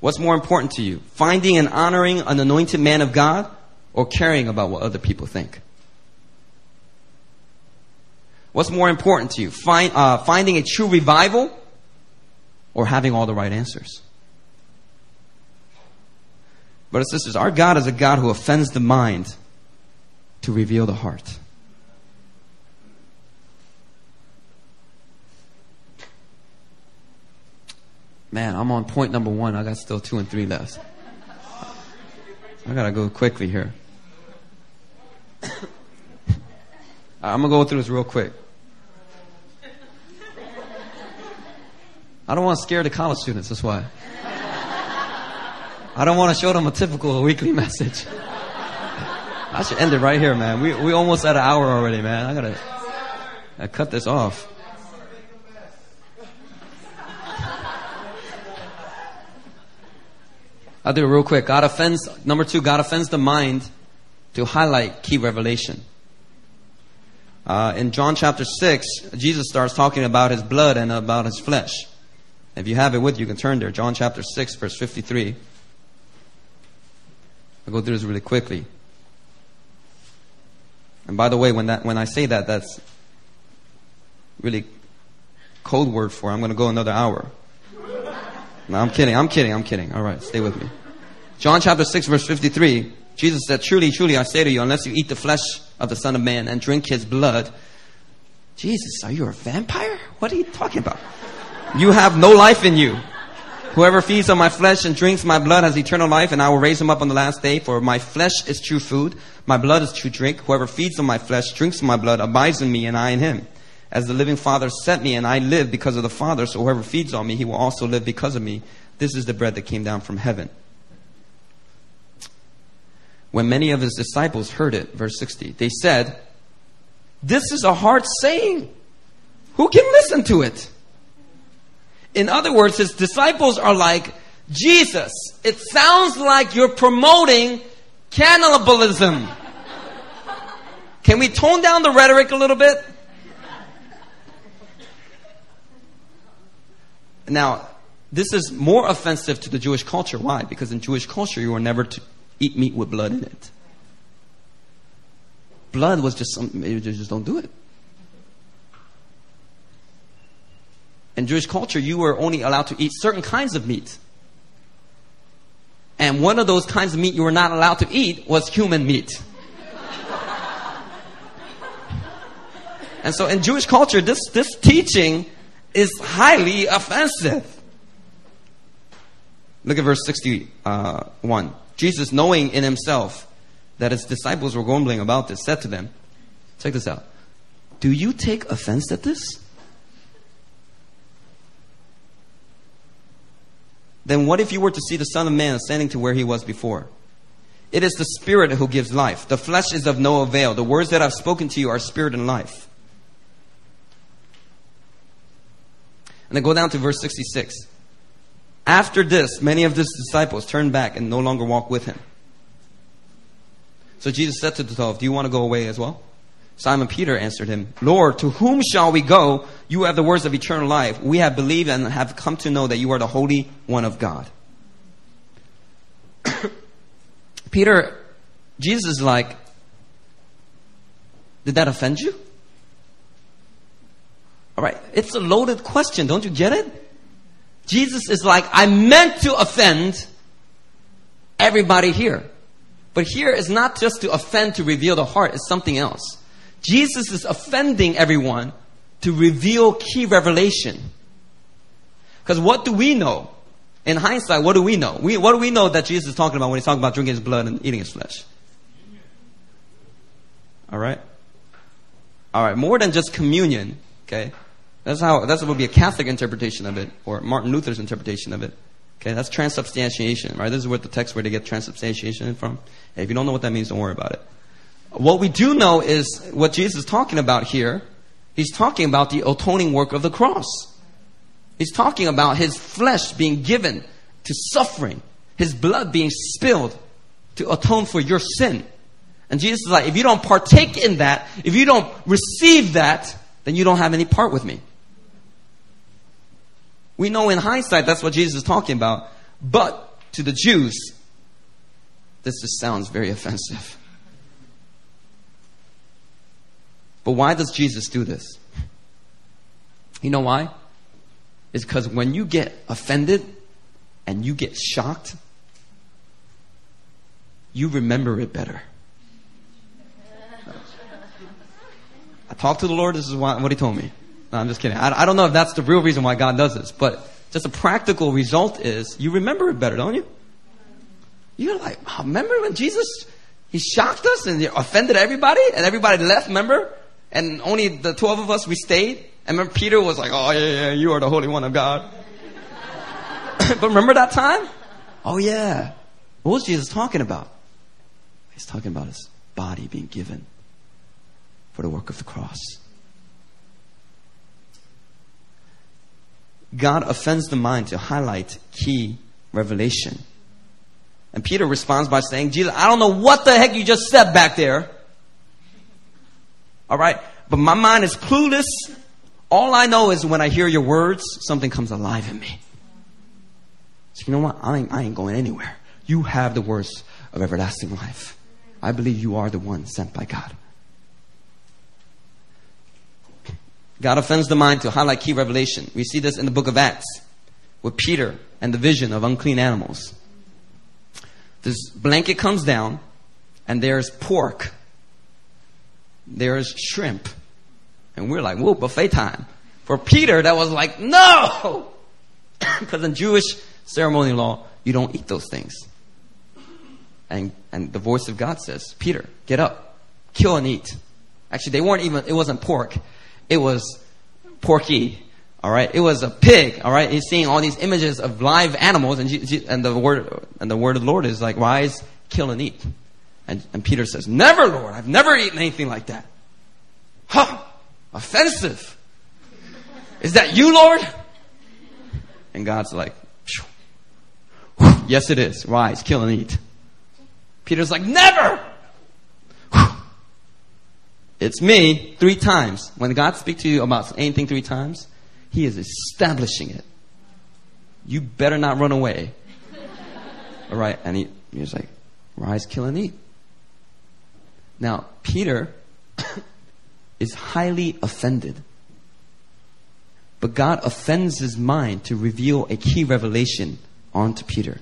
What's more important to you? Finding and honoring an anointed man of God or caring about what other people think? What's more important to you? Find, uh, finding a true revival or having all the right answers? Brothers and sisters, our God is a God who offends the mind to reveal the heart. Man, I'm on point number one. I got still two and three left. I gotta go quickly here. I'm gonna go through this real quick. I don't want to scare the college students, that's why. I don't want to show them a typical weekly message. I should end it right here, man. We we almost at an hour already, man. I gotta I cut this off. I'll do it real quick. God offends, number two, God offends the mind to highlight key revelation. Uh, in John chapter 6, Jesus starts talking about his blood and about his flesh. If you have it with you, you can turn there. John chapter 6, verse 53. I'll go through this really quickly. And by the way, when that when I say that, that's really code word for I'm going to go another hour. No, I'm kidding. I'm kidding. I'm kidding. All right, stay with me. John chapter 6 verse 53. Jesus said, truly, truly, I say to you, unless you eat the flesh of the Son of Man and drink his blood, Jesus, are you a vampire? What are you talking about? You have no life in you. Whoever feeds on my flesh and drinks my blood has eternal life, and I will raise him up on the last day. For my flesh is true food, my blood is true drink. Whoever feeds on my flesh, drinks my blood, abides in me, and I in him. As the living Father sent me, and I live because of the Father, so whoever feeds on me, he will also live because of me. This is the bread that came down from heaven. When many of his disciples heard it, verse 60, they said, This is a hard saying. Who can listen to it? In other words, his disciples are like, Jesus, it sounds like you're promoting cannibalism. Can we tone down the rhetoric a little bit? Now, this is more offensive to the Jewish culture. Why? Because in Jewish culture, you were never to eat meat with blood in it. Blood was just something, you just don't do it. In Jewish culture, you were only allowed to eat certain kinds of meat. And one of those kinds of meat you were not allowed to eat was human meat. and so in Jewish culture, this, this teaching is highly offensive. Look at verse 61. Jesus, knowing in himself that his disciples were grumbling about this, said to them, Check this out. Do you take offense at this? then what if you were to see the Son of Man ascending to where he was before? It is the Spirit who gives life. The flesh is of no avail. The words that I've spoken to you are spirit and life. And then go down to verse 66. After this, many of his disciples turned back and no longer walked with him. So Jesus said to the twelve, Do you want to go away as well? Simon Peter answered him, Lord, to whom shall we go? You have the words of eternal life. We have believed and have come to know that you are the Holy One of God. Peter, Jesus is like, Did that offend you? All right, it's a loaded question. Don't you get it? Jesus is like, I meant to offend everybody here. But here is not just to offend to reveal the heart, it's something else. Jesus is offending everyone to reveal key revelation. Because what do we know? In hindsight, what do we know? We, what do we know that Jesus is talking about when he's talking about drinking his blood and eating his flesh? All right? All right, more than just communion, okay? That's how, that's what would be a Catholic interpretation of it, or Martin Luther's interpretation of it. Okay, that's transubstantiation, right? This is where the text where they get transubstantiation from. if you don't know what that means, don't worry about it. What we do know is what Jesus is talking about here. He's talking about the atoning work of the cross. He's talking about his flesh being given to suffering, his blood being spilled to atone for your sin. And Jesus is like, if you don't partake in that, if you don't receive that, then you don't have any part with me. We know in hindsight that's what Jesus is talking about. But to the Jews, this just sounds very offensive. But why does Jesus do this? You know why? It's because when you get offended and you get shocked, you remember it better. I talked to the Lord, this is what he told me. No, I'm just kidding. I, I don't know if that's the real reason why God does this, but just a practical result is you remember it better, don't you? You're like, oh, remember when Jesus, he shocked us and offended everybody and everybody left, remember? and only the 12 of us, we stayed. And remember Peter was like, oh yeah, yeah, you are the Holy One of God. but remember that time? Oh yeah. What was Jesus talking about? He's talking about his body being given for the work of the cross. God offends the mind to highlight key revelation. And Peter responds by saying, Jesus, I don't know what the heck you just said back there. All right? But my mind is clueless. All I know is when I hear your words, something comes alive in me. So you know what? I ain't, I ain't going anywhere. You have the words of everlasting life. I believe you are the one sent by God. God offends the mind to highlight key revelation. We see this in the book of Acts with Peter and the vision of unclean animals. This blanket comes down and there's pork there's shrimp. And we're like, whoa, buffet time. For Peter, that was like, no! Because in Jewish ceremonial law, you don't eat those things. And, and the voice of God says, Peter, get up, kill and eat. Actually, they weren't even, it wasn't pork. It was porky. All right. It was a pig. All right. He's seeing all these images of live animals and, and the word, and the word of the Lord is like, rise, kill and eat. And, and Peter says, Never, Lord. I've never eaten anything like that. Huh. Offensive. Is that you, Lord? And God's like, Yes, it is. Why? Rise, kill, and eat. Peter's like, Never! It's me three times. When God speaks to you about anything three times, He is establishing it. You better not run away. All right. And he, he's like, rise, kill, and eat. Now, Peter is highly offended. But God offends his mind to reveal a key revelation onto Peter.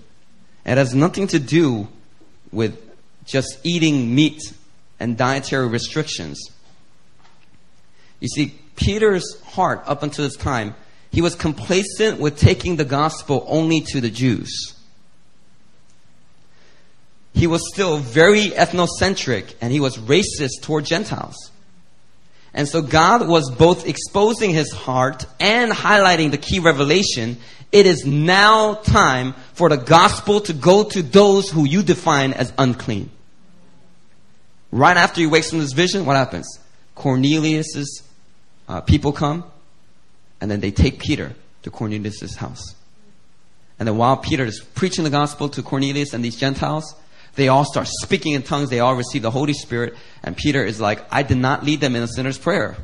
It has nothing to do with just eating meat and dietary restrictions. You see, Peter's heart up until this time, he was complacent with taking the gospel only to the Jews he was still very ethnocentric and he was racist toward Gentiles. And so God was both exposing his heart and highlighting the key revelation It is now time for the gospel to go to those who you define as unclean. Right after he wakes from this vision, what happens? Cornelius's uh, people come, and then they take Peter to Cornelius's house. And then while Peter is preaching the gospel to Cornelius and these Gentiles, they all start speaking in tongues. They all receive the Holy Spirit. And Peter is like, I did not lead them in a sinner's prayer.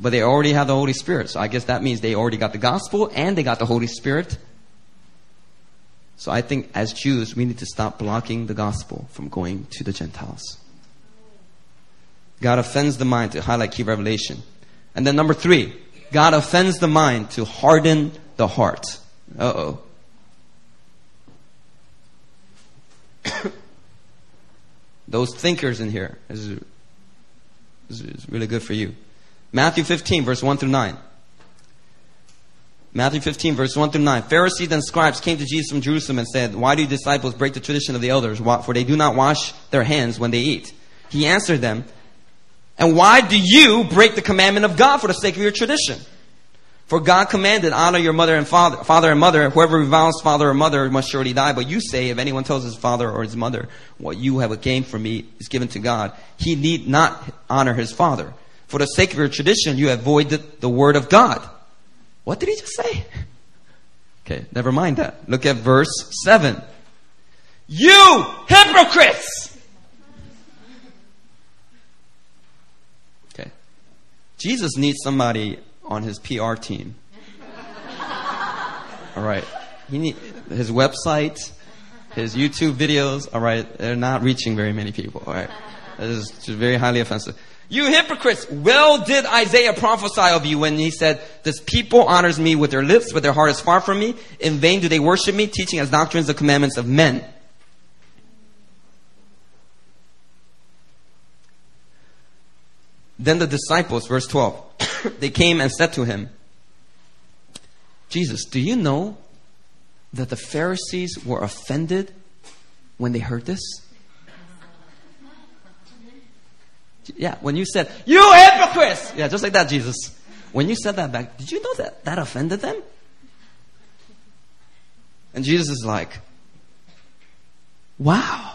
But they already have the Holy Spirit. So I guess that means they already got the gospel and they got the Holy Spirit. So I think as Jews, we need to stop blocking the gospel from going to the Gentiles. God offends the mind to highlight key revelation. And then number three, God offends the mind to harden the heart. Uh oh. Those thinkers in here is, is, is really good for you. Matthew 15, verse 1 through 9. Matthew 15, verse 1 through 9. Pharisees and scribes came to Jesus from Jerusalem and said, Why do you disciples break the tradition of the elders? For they do not wash their hands when they eat. He answered them, And why do you break the commandment of God for the sake of your tradition? For God commanded, honor your mother and father, father and mother. Whoever reviles father or mother must surely die. But you say, if anyone tells his father or his mother, what you have gained from me is given to God, he need not honor his father. For the sake of your tradition, you have voided the word of God. What did he just say? Okay, never mind that. Look at verse 7. You hypocrites! Jesus needs somebody on his PR team. All right. He need, his website, his YouTube videos, all right, they're not reaching very many people, all right. It is very highly offensive. You hypocrites, well did Isaiah prophesy of you when he said, This people honors me with their lips, but their heart is far from me. In vain do they worship me, teaching as doctrines the commandments of men. Then the disciples, verse 12, they came and said to him, Jesus, do you know that the Pharisees were offended when they heard this? Yeah, when you said, You hypocrites! Yeah, just like that, Jesus. When you said that back, did you know that that offended them? And Jesus is like, Wow.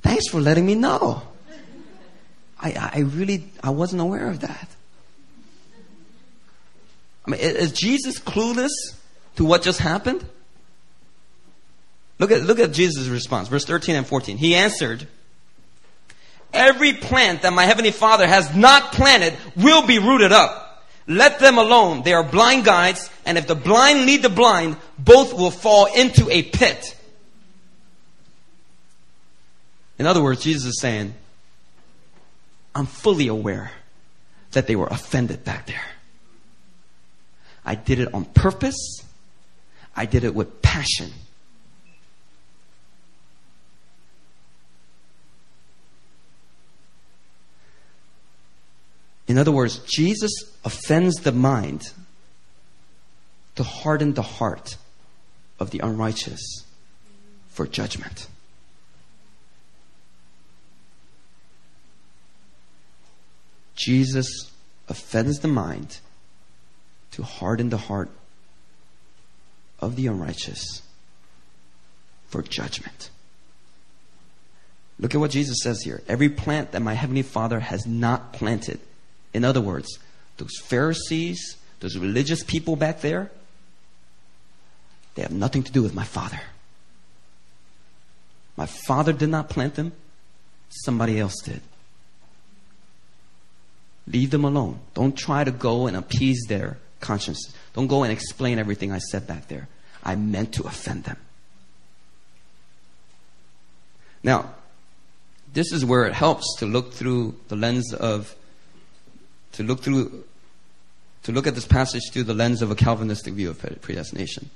Thanks for letting me know. I, I really, I wasn't aware of that. I mean, is Jesus clueless to what just happened? Look at, look at Jesus' response, verse 13 and 14. He answered, Every plant that my heavenly Father has not planted will be rooted up. Let them alone. They are blind guides, and if the blind lead the blind, both will fall into a pit. In other words, Jesus is saying, I'm fully aware that they were offended back there. I did it on purpose. I did it with passion. In other words, Jesus offends the mind to harden the heart of the unrighteous for judgment. Jesus offends the mind to harden the heart of the unrighteous for judgment. Look at what Jesus says here. Every plant that my heavenly Father has not planted in other words, those Pharisees, those religious people back there, they have nothing to do with my father. My father did not plant them, somebody else did. Leave them alone. Don't try to go and appease their conscience. Don't go and explain everything I said back there. I meant to offend them. Now, this is where it helps to look through the lens of to look through to look at this passage through the lens of a Calvinistic view of predestination.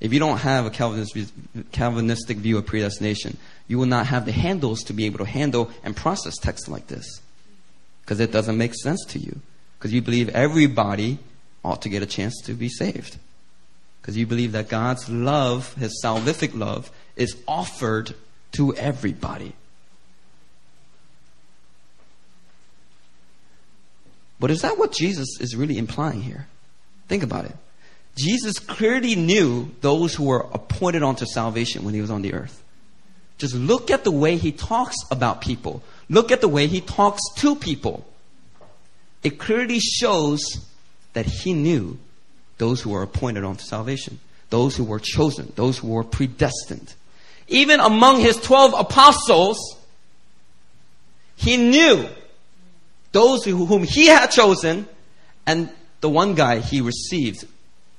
If you don't have a Calvinistic view of predestination, you will not have the handles to be able to handle and process text like this. Because it doesn't make sense to you. Because you believe everybody ought to get a chance to be saved. Because you believe that God's love, His salvific love, is offered to everybody. But is that what Jesus is really implying here? Think about it. Jesus clearly knew those who were appointed unto salvation when he was on the earth. Just look at the way he talks about people. Look at the way he talks to people. It clearly shows that he knew those who were appointed unto salvation, those who were chosen, those who were predestined. Even among his 12 apostles, he knew those whom he had chosen and the one guy he received,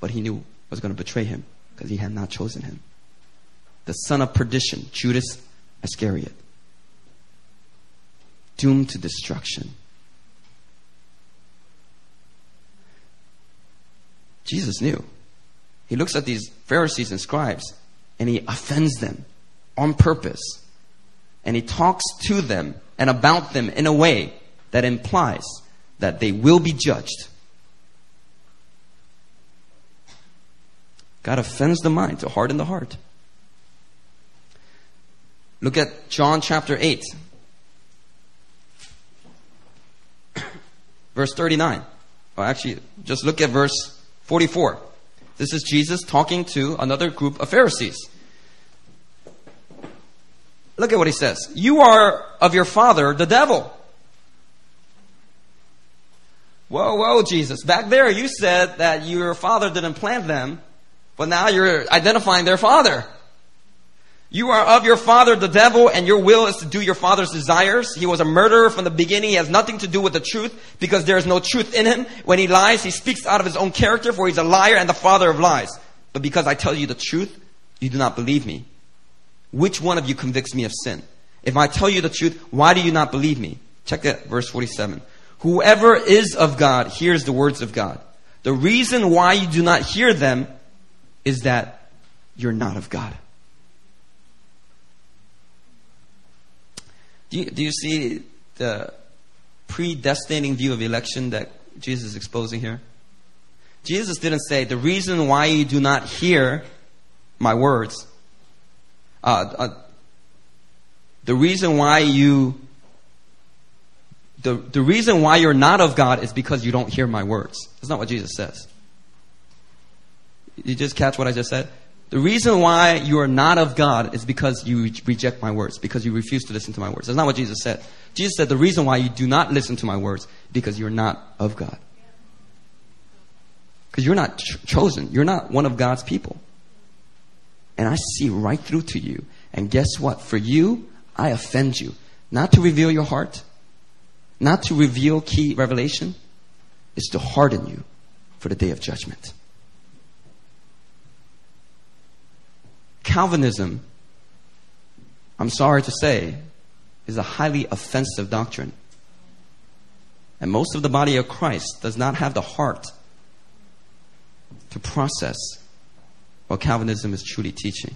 but he knew was going to betray him because he had not chosen him. The son of perdition, Judas Iscariot, doomed to destruction. Jesus knew. He looks at these Pharisees and scribes and he offends them on purpose. And he talks to them and about them in a way that implies that they will be judged. God offends the mind to harden the heart. Look at John chapter 8, verse 39. Or actually, just look at verse 44. This is Jesus talking to another group of Pharisees. Look at what he says. You are of your father, the devil. Whoa, whoa, Jesus. Back there, you said that your father didn't plant them, but now you're identifying their father. You are of your father, the devil, and your will is to do your father's desires. He was a murderer from the beginning. He has nothing to do with the truth because there is no truth in him. When he lies, he speaks out of his own character, for he's a liar and the father of lies. But because I tell you the truth, you do not believe me. Which one of you convicts me of sin? If I tell you the truth, why do you not believe me? Check that, verse 47. Whoever is of God hears the words of God. The reason why you do not hear them is that you're not of God. Do you, do you see the predestinating view of election that Jesus is exposing here? Jesus didn't say, the reason why you do not hear my words, uh, uh, the reason why you, the, the reason why you're not of God is because you don't hear my words. That's not what Jesus says. You just catch what I just said? The reason why you are not of God is because you reject my words, because you refuse to listen to my words. That's not what Jesus said. Jesus said the reason why you do not listen to my words because you're not of God. Because you're not ch- chosen. You're not one of God's people. And I see right through to you. And guess what? For you, I offend you. Not to reveal your heart, not to reveal key revelation, is to harden you for the day of judgment. Calvinism, I'm sorry to say, is a highly offensive doctrine. And most of the body of Christ does not have the heart to process what Calvinism is truly teaching.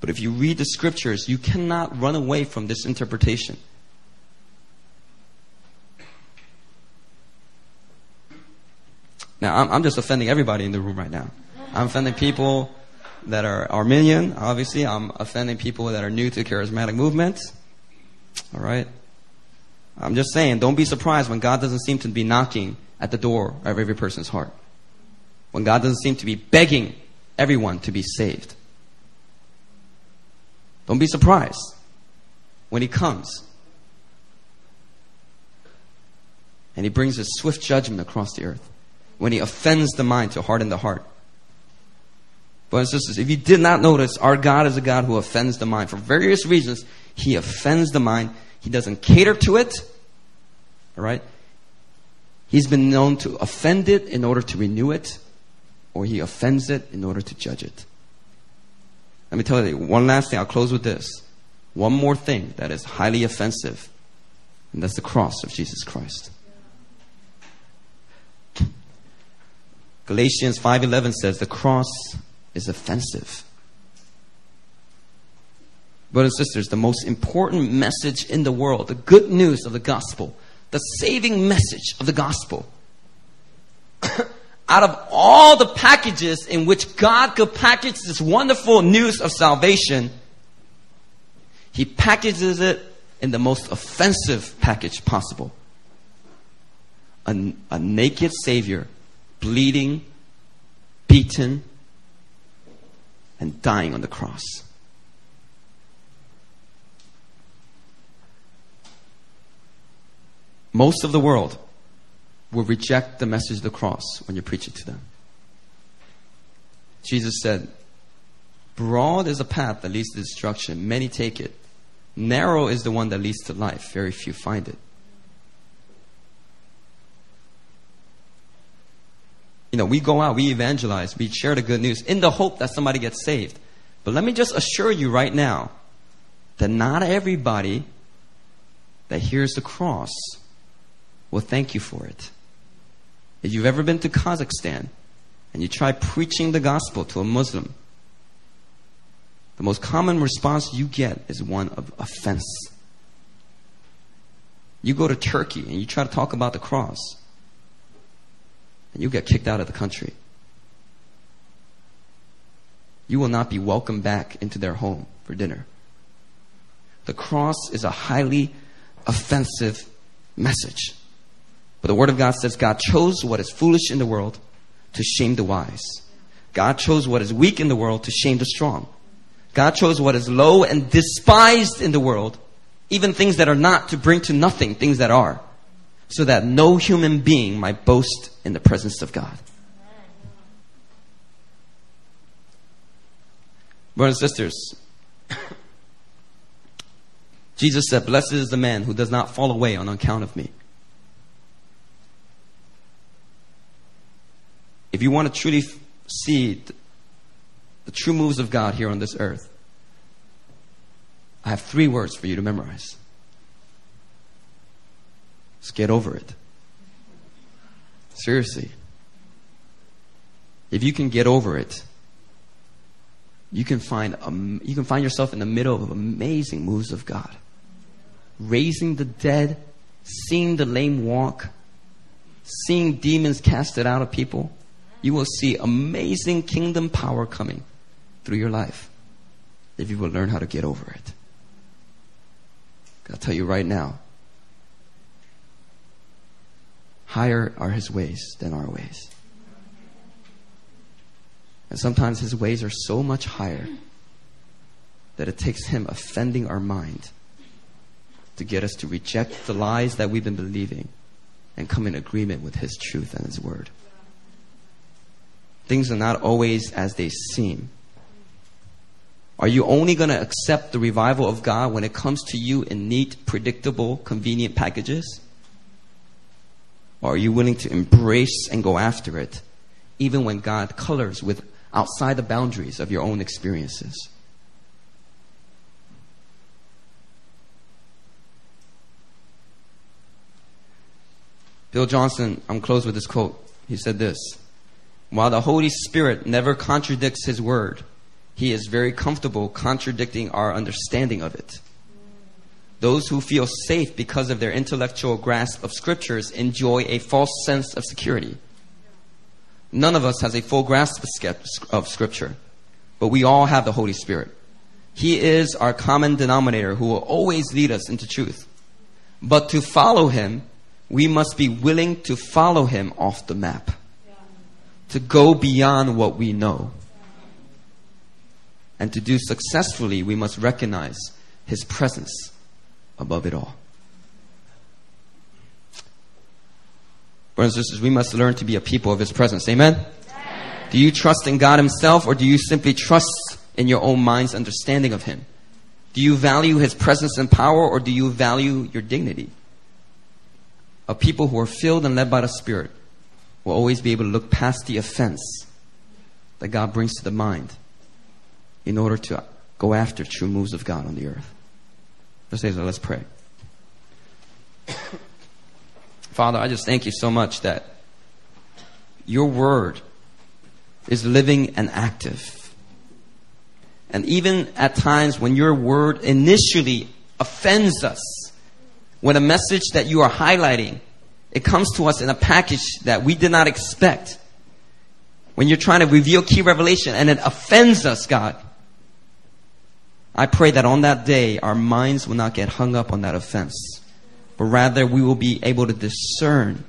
But if you read the scriptures, you cannot run away from this interpretation. Now, I'm, I'm just offending everybody in the room right now. I'm offending people that are Arminian. obviously. I'm offending people that are new to charismatic movements. All right? I'm just saying, don't be surprised when God doesn't seem to be knocking at the door of every person's heart. When God doesn't seem to be begging everyone to be saved. Don't be surprised when He comes and He brings His swift judgment across the earth. When He offends the mind to harden the heart. Brothers and sisters, if you did not notice, our God is a God who offends the mind. For various reasons, He offends the mind. He doesn't cater to it. All right? He's been known to offend it in order to renew it, or He offends it in order to judge it. Let me tell you one last thing. I'll close with this. One more thing that is highly offensive, and that's the cross of Jesus Christ. Galatians 5:11 says the cross is offensive. Brothers and sisters, the most important message in the world, the good news of the gospel, the saving message of the gospel, out of all the packages in which God could package this wonderful news of salvation, He packages it in the most offensive package possible. A, a naked Savior bleeding, beaten, and dying on the cross. Most of the world will reject the message of the cross when you preach it to them. Jesus said, Broad is a path that leads to destruction. Many take it. Narrow is the one that leads to life. Very few find it. You know, we go out, we evangelize, we share the good news in the hope that somebody gets saved. But let me just assure you right now that not everybody that hears the cross will thank you for it. If you've ever been to Kazakhstan and you try preaching the gospel to a Muslim, the most common response you get is one of offense. You go to Turkey and you try to talk about the cross, and you get kicked out of the country. You will not be welcomed back into their home for dinner. The cross is a highly offensive message. But the Word of God says God chose what is foolish in the world to shame the wise. God chose what is weak in the world to shame the strong. God chose what is low and despised in the world, even things that are not, to bring to nothing things that are, so that no human being might boast in the presence of God. Brothers and sisters, Jesus said, Blessed is the man who does not fall away on account of me. If you want to truly see the true moves of God here on this earth, I have three words for you to memorize. Just get over it. Seriously. If you can get over it, you can find um, you can find yourself in the middle of amazing moves of God. Raising the dead, seeing the lame walk, seeing demons casted out of people. You will see amazing kingdom power coming through your life if you will learn how to get over it. I'll tell you right now higher are his ways than our ways. And sometimes his ways are so much higher that it takes him offending our mind to get us to reject the lies that we've been believing and come in agreement with his truth and his word. Things are not always as they seem. Are you only going to accept the revival of God when it comes to you in neat, predictable, convenient packages? Or are you willing to embrace and go after it, even when God colors with outside the boundaries of your own experiences? Bill Johnson, I'm close with this quote. He said this While the Holy Spirit never contradicts His word, he is very comfortable contradicting our understanding of it. Those who feel safe because of their intellectual grasp of scriptures enjoy a false sense of security. None of us has a full grasp of scripture, but we all have the Holy Spirit. He is our common denominator who will always lead us into truth. But to follow him, we must be willing to follow him off the map, to go beyond what we know. And to do successfully, we must recognize His presence above it all. Brothers and sisters, we must learn to be a people of His presence. Amen? Amen? Do you trust in God Himself or do you simply trust in your own mind's understanding of Him? Do you value His presence and power or do you value your dignity? A people who are filled and led by the Spirit will always be able to look past the offense that God brings to the mind in order to go after true moves of God on the earth. So. Let's pray. Father, I just thank you so much that your word is living and active. And even at times when your word initially offends us, when a message that you are highlighting, it comes to us in a package that we did not expect. When you're trying to reveal key revelation and it offends us, God, I pray that on that day, our minds will not get hung up on that offense, but rather we will be able to discern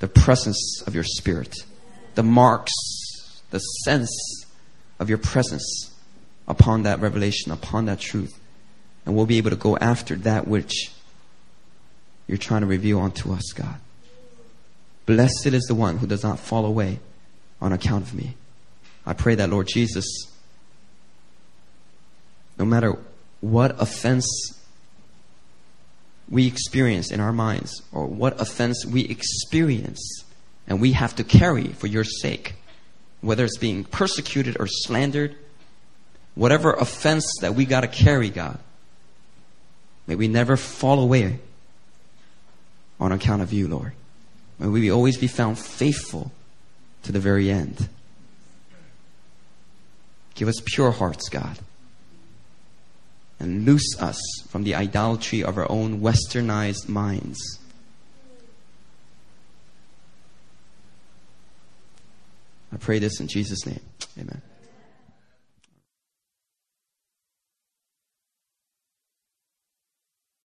the presence of your Spirit the marks, the sense of your presence upon that revelation, upon that truth. And we'll be able to go after that which you're trying to reveal unto us, God. Blessed is the one who does not fall away on account of me. I pray that, Lord Jesus, no matter what offense we experience in our minds or what offense we experience and we have to carry for your sake, whether it's being persecuted or slandered, whatever offense that we got to carry, God, may we never fall away on account of you, Lord. May we always be found faithful to the very end. Give us pure hearts, God. And loose us from the idolatry of our own westernized minds. I pray this in Jesus' name. Amen.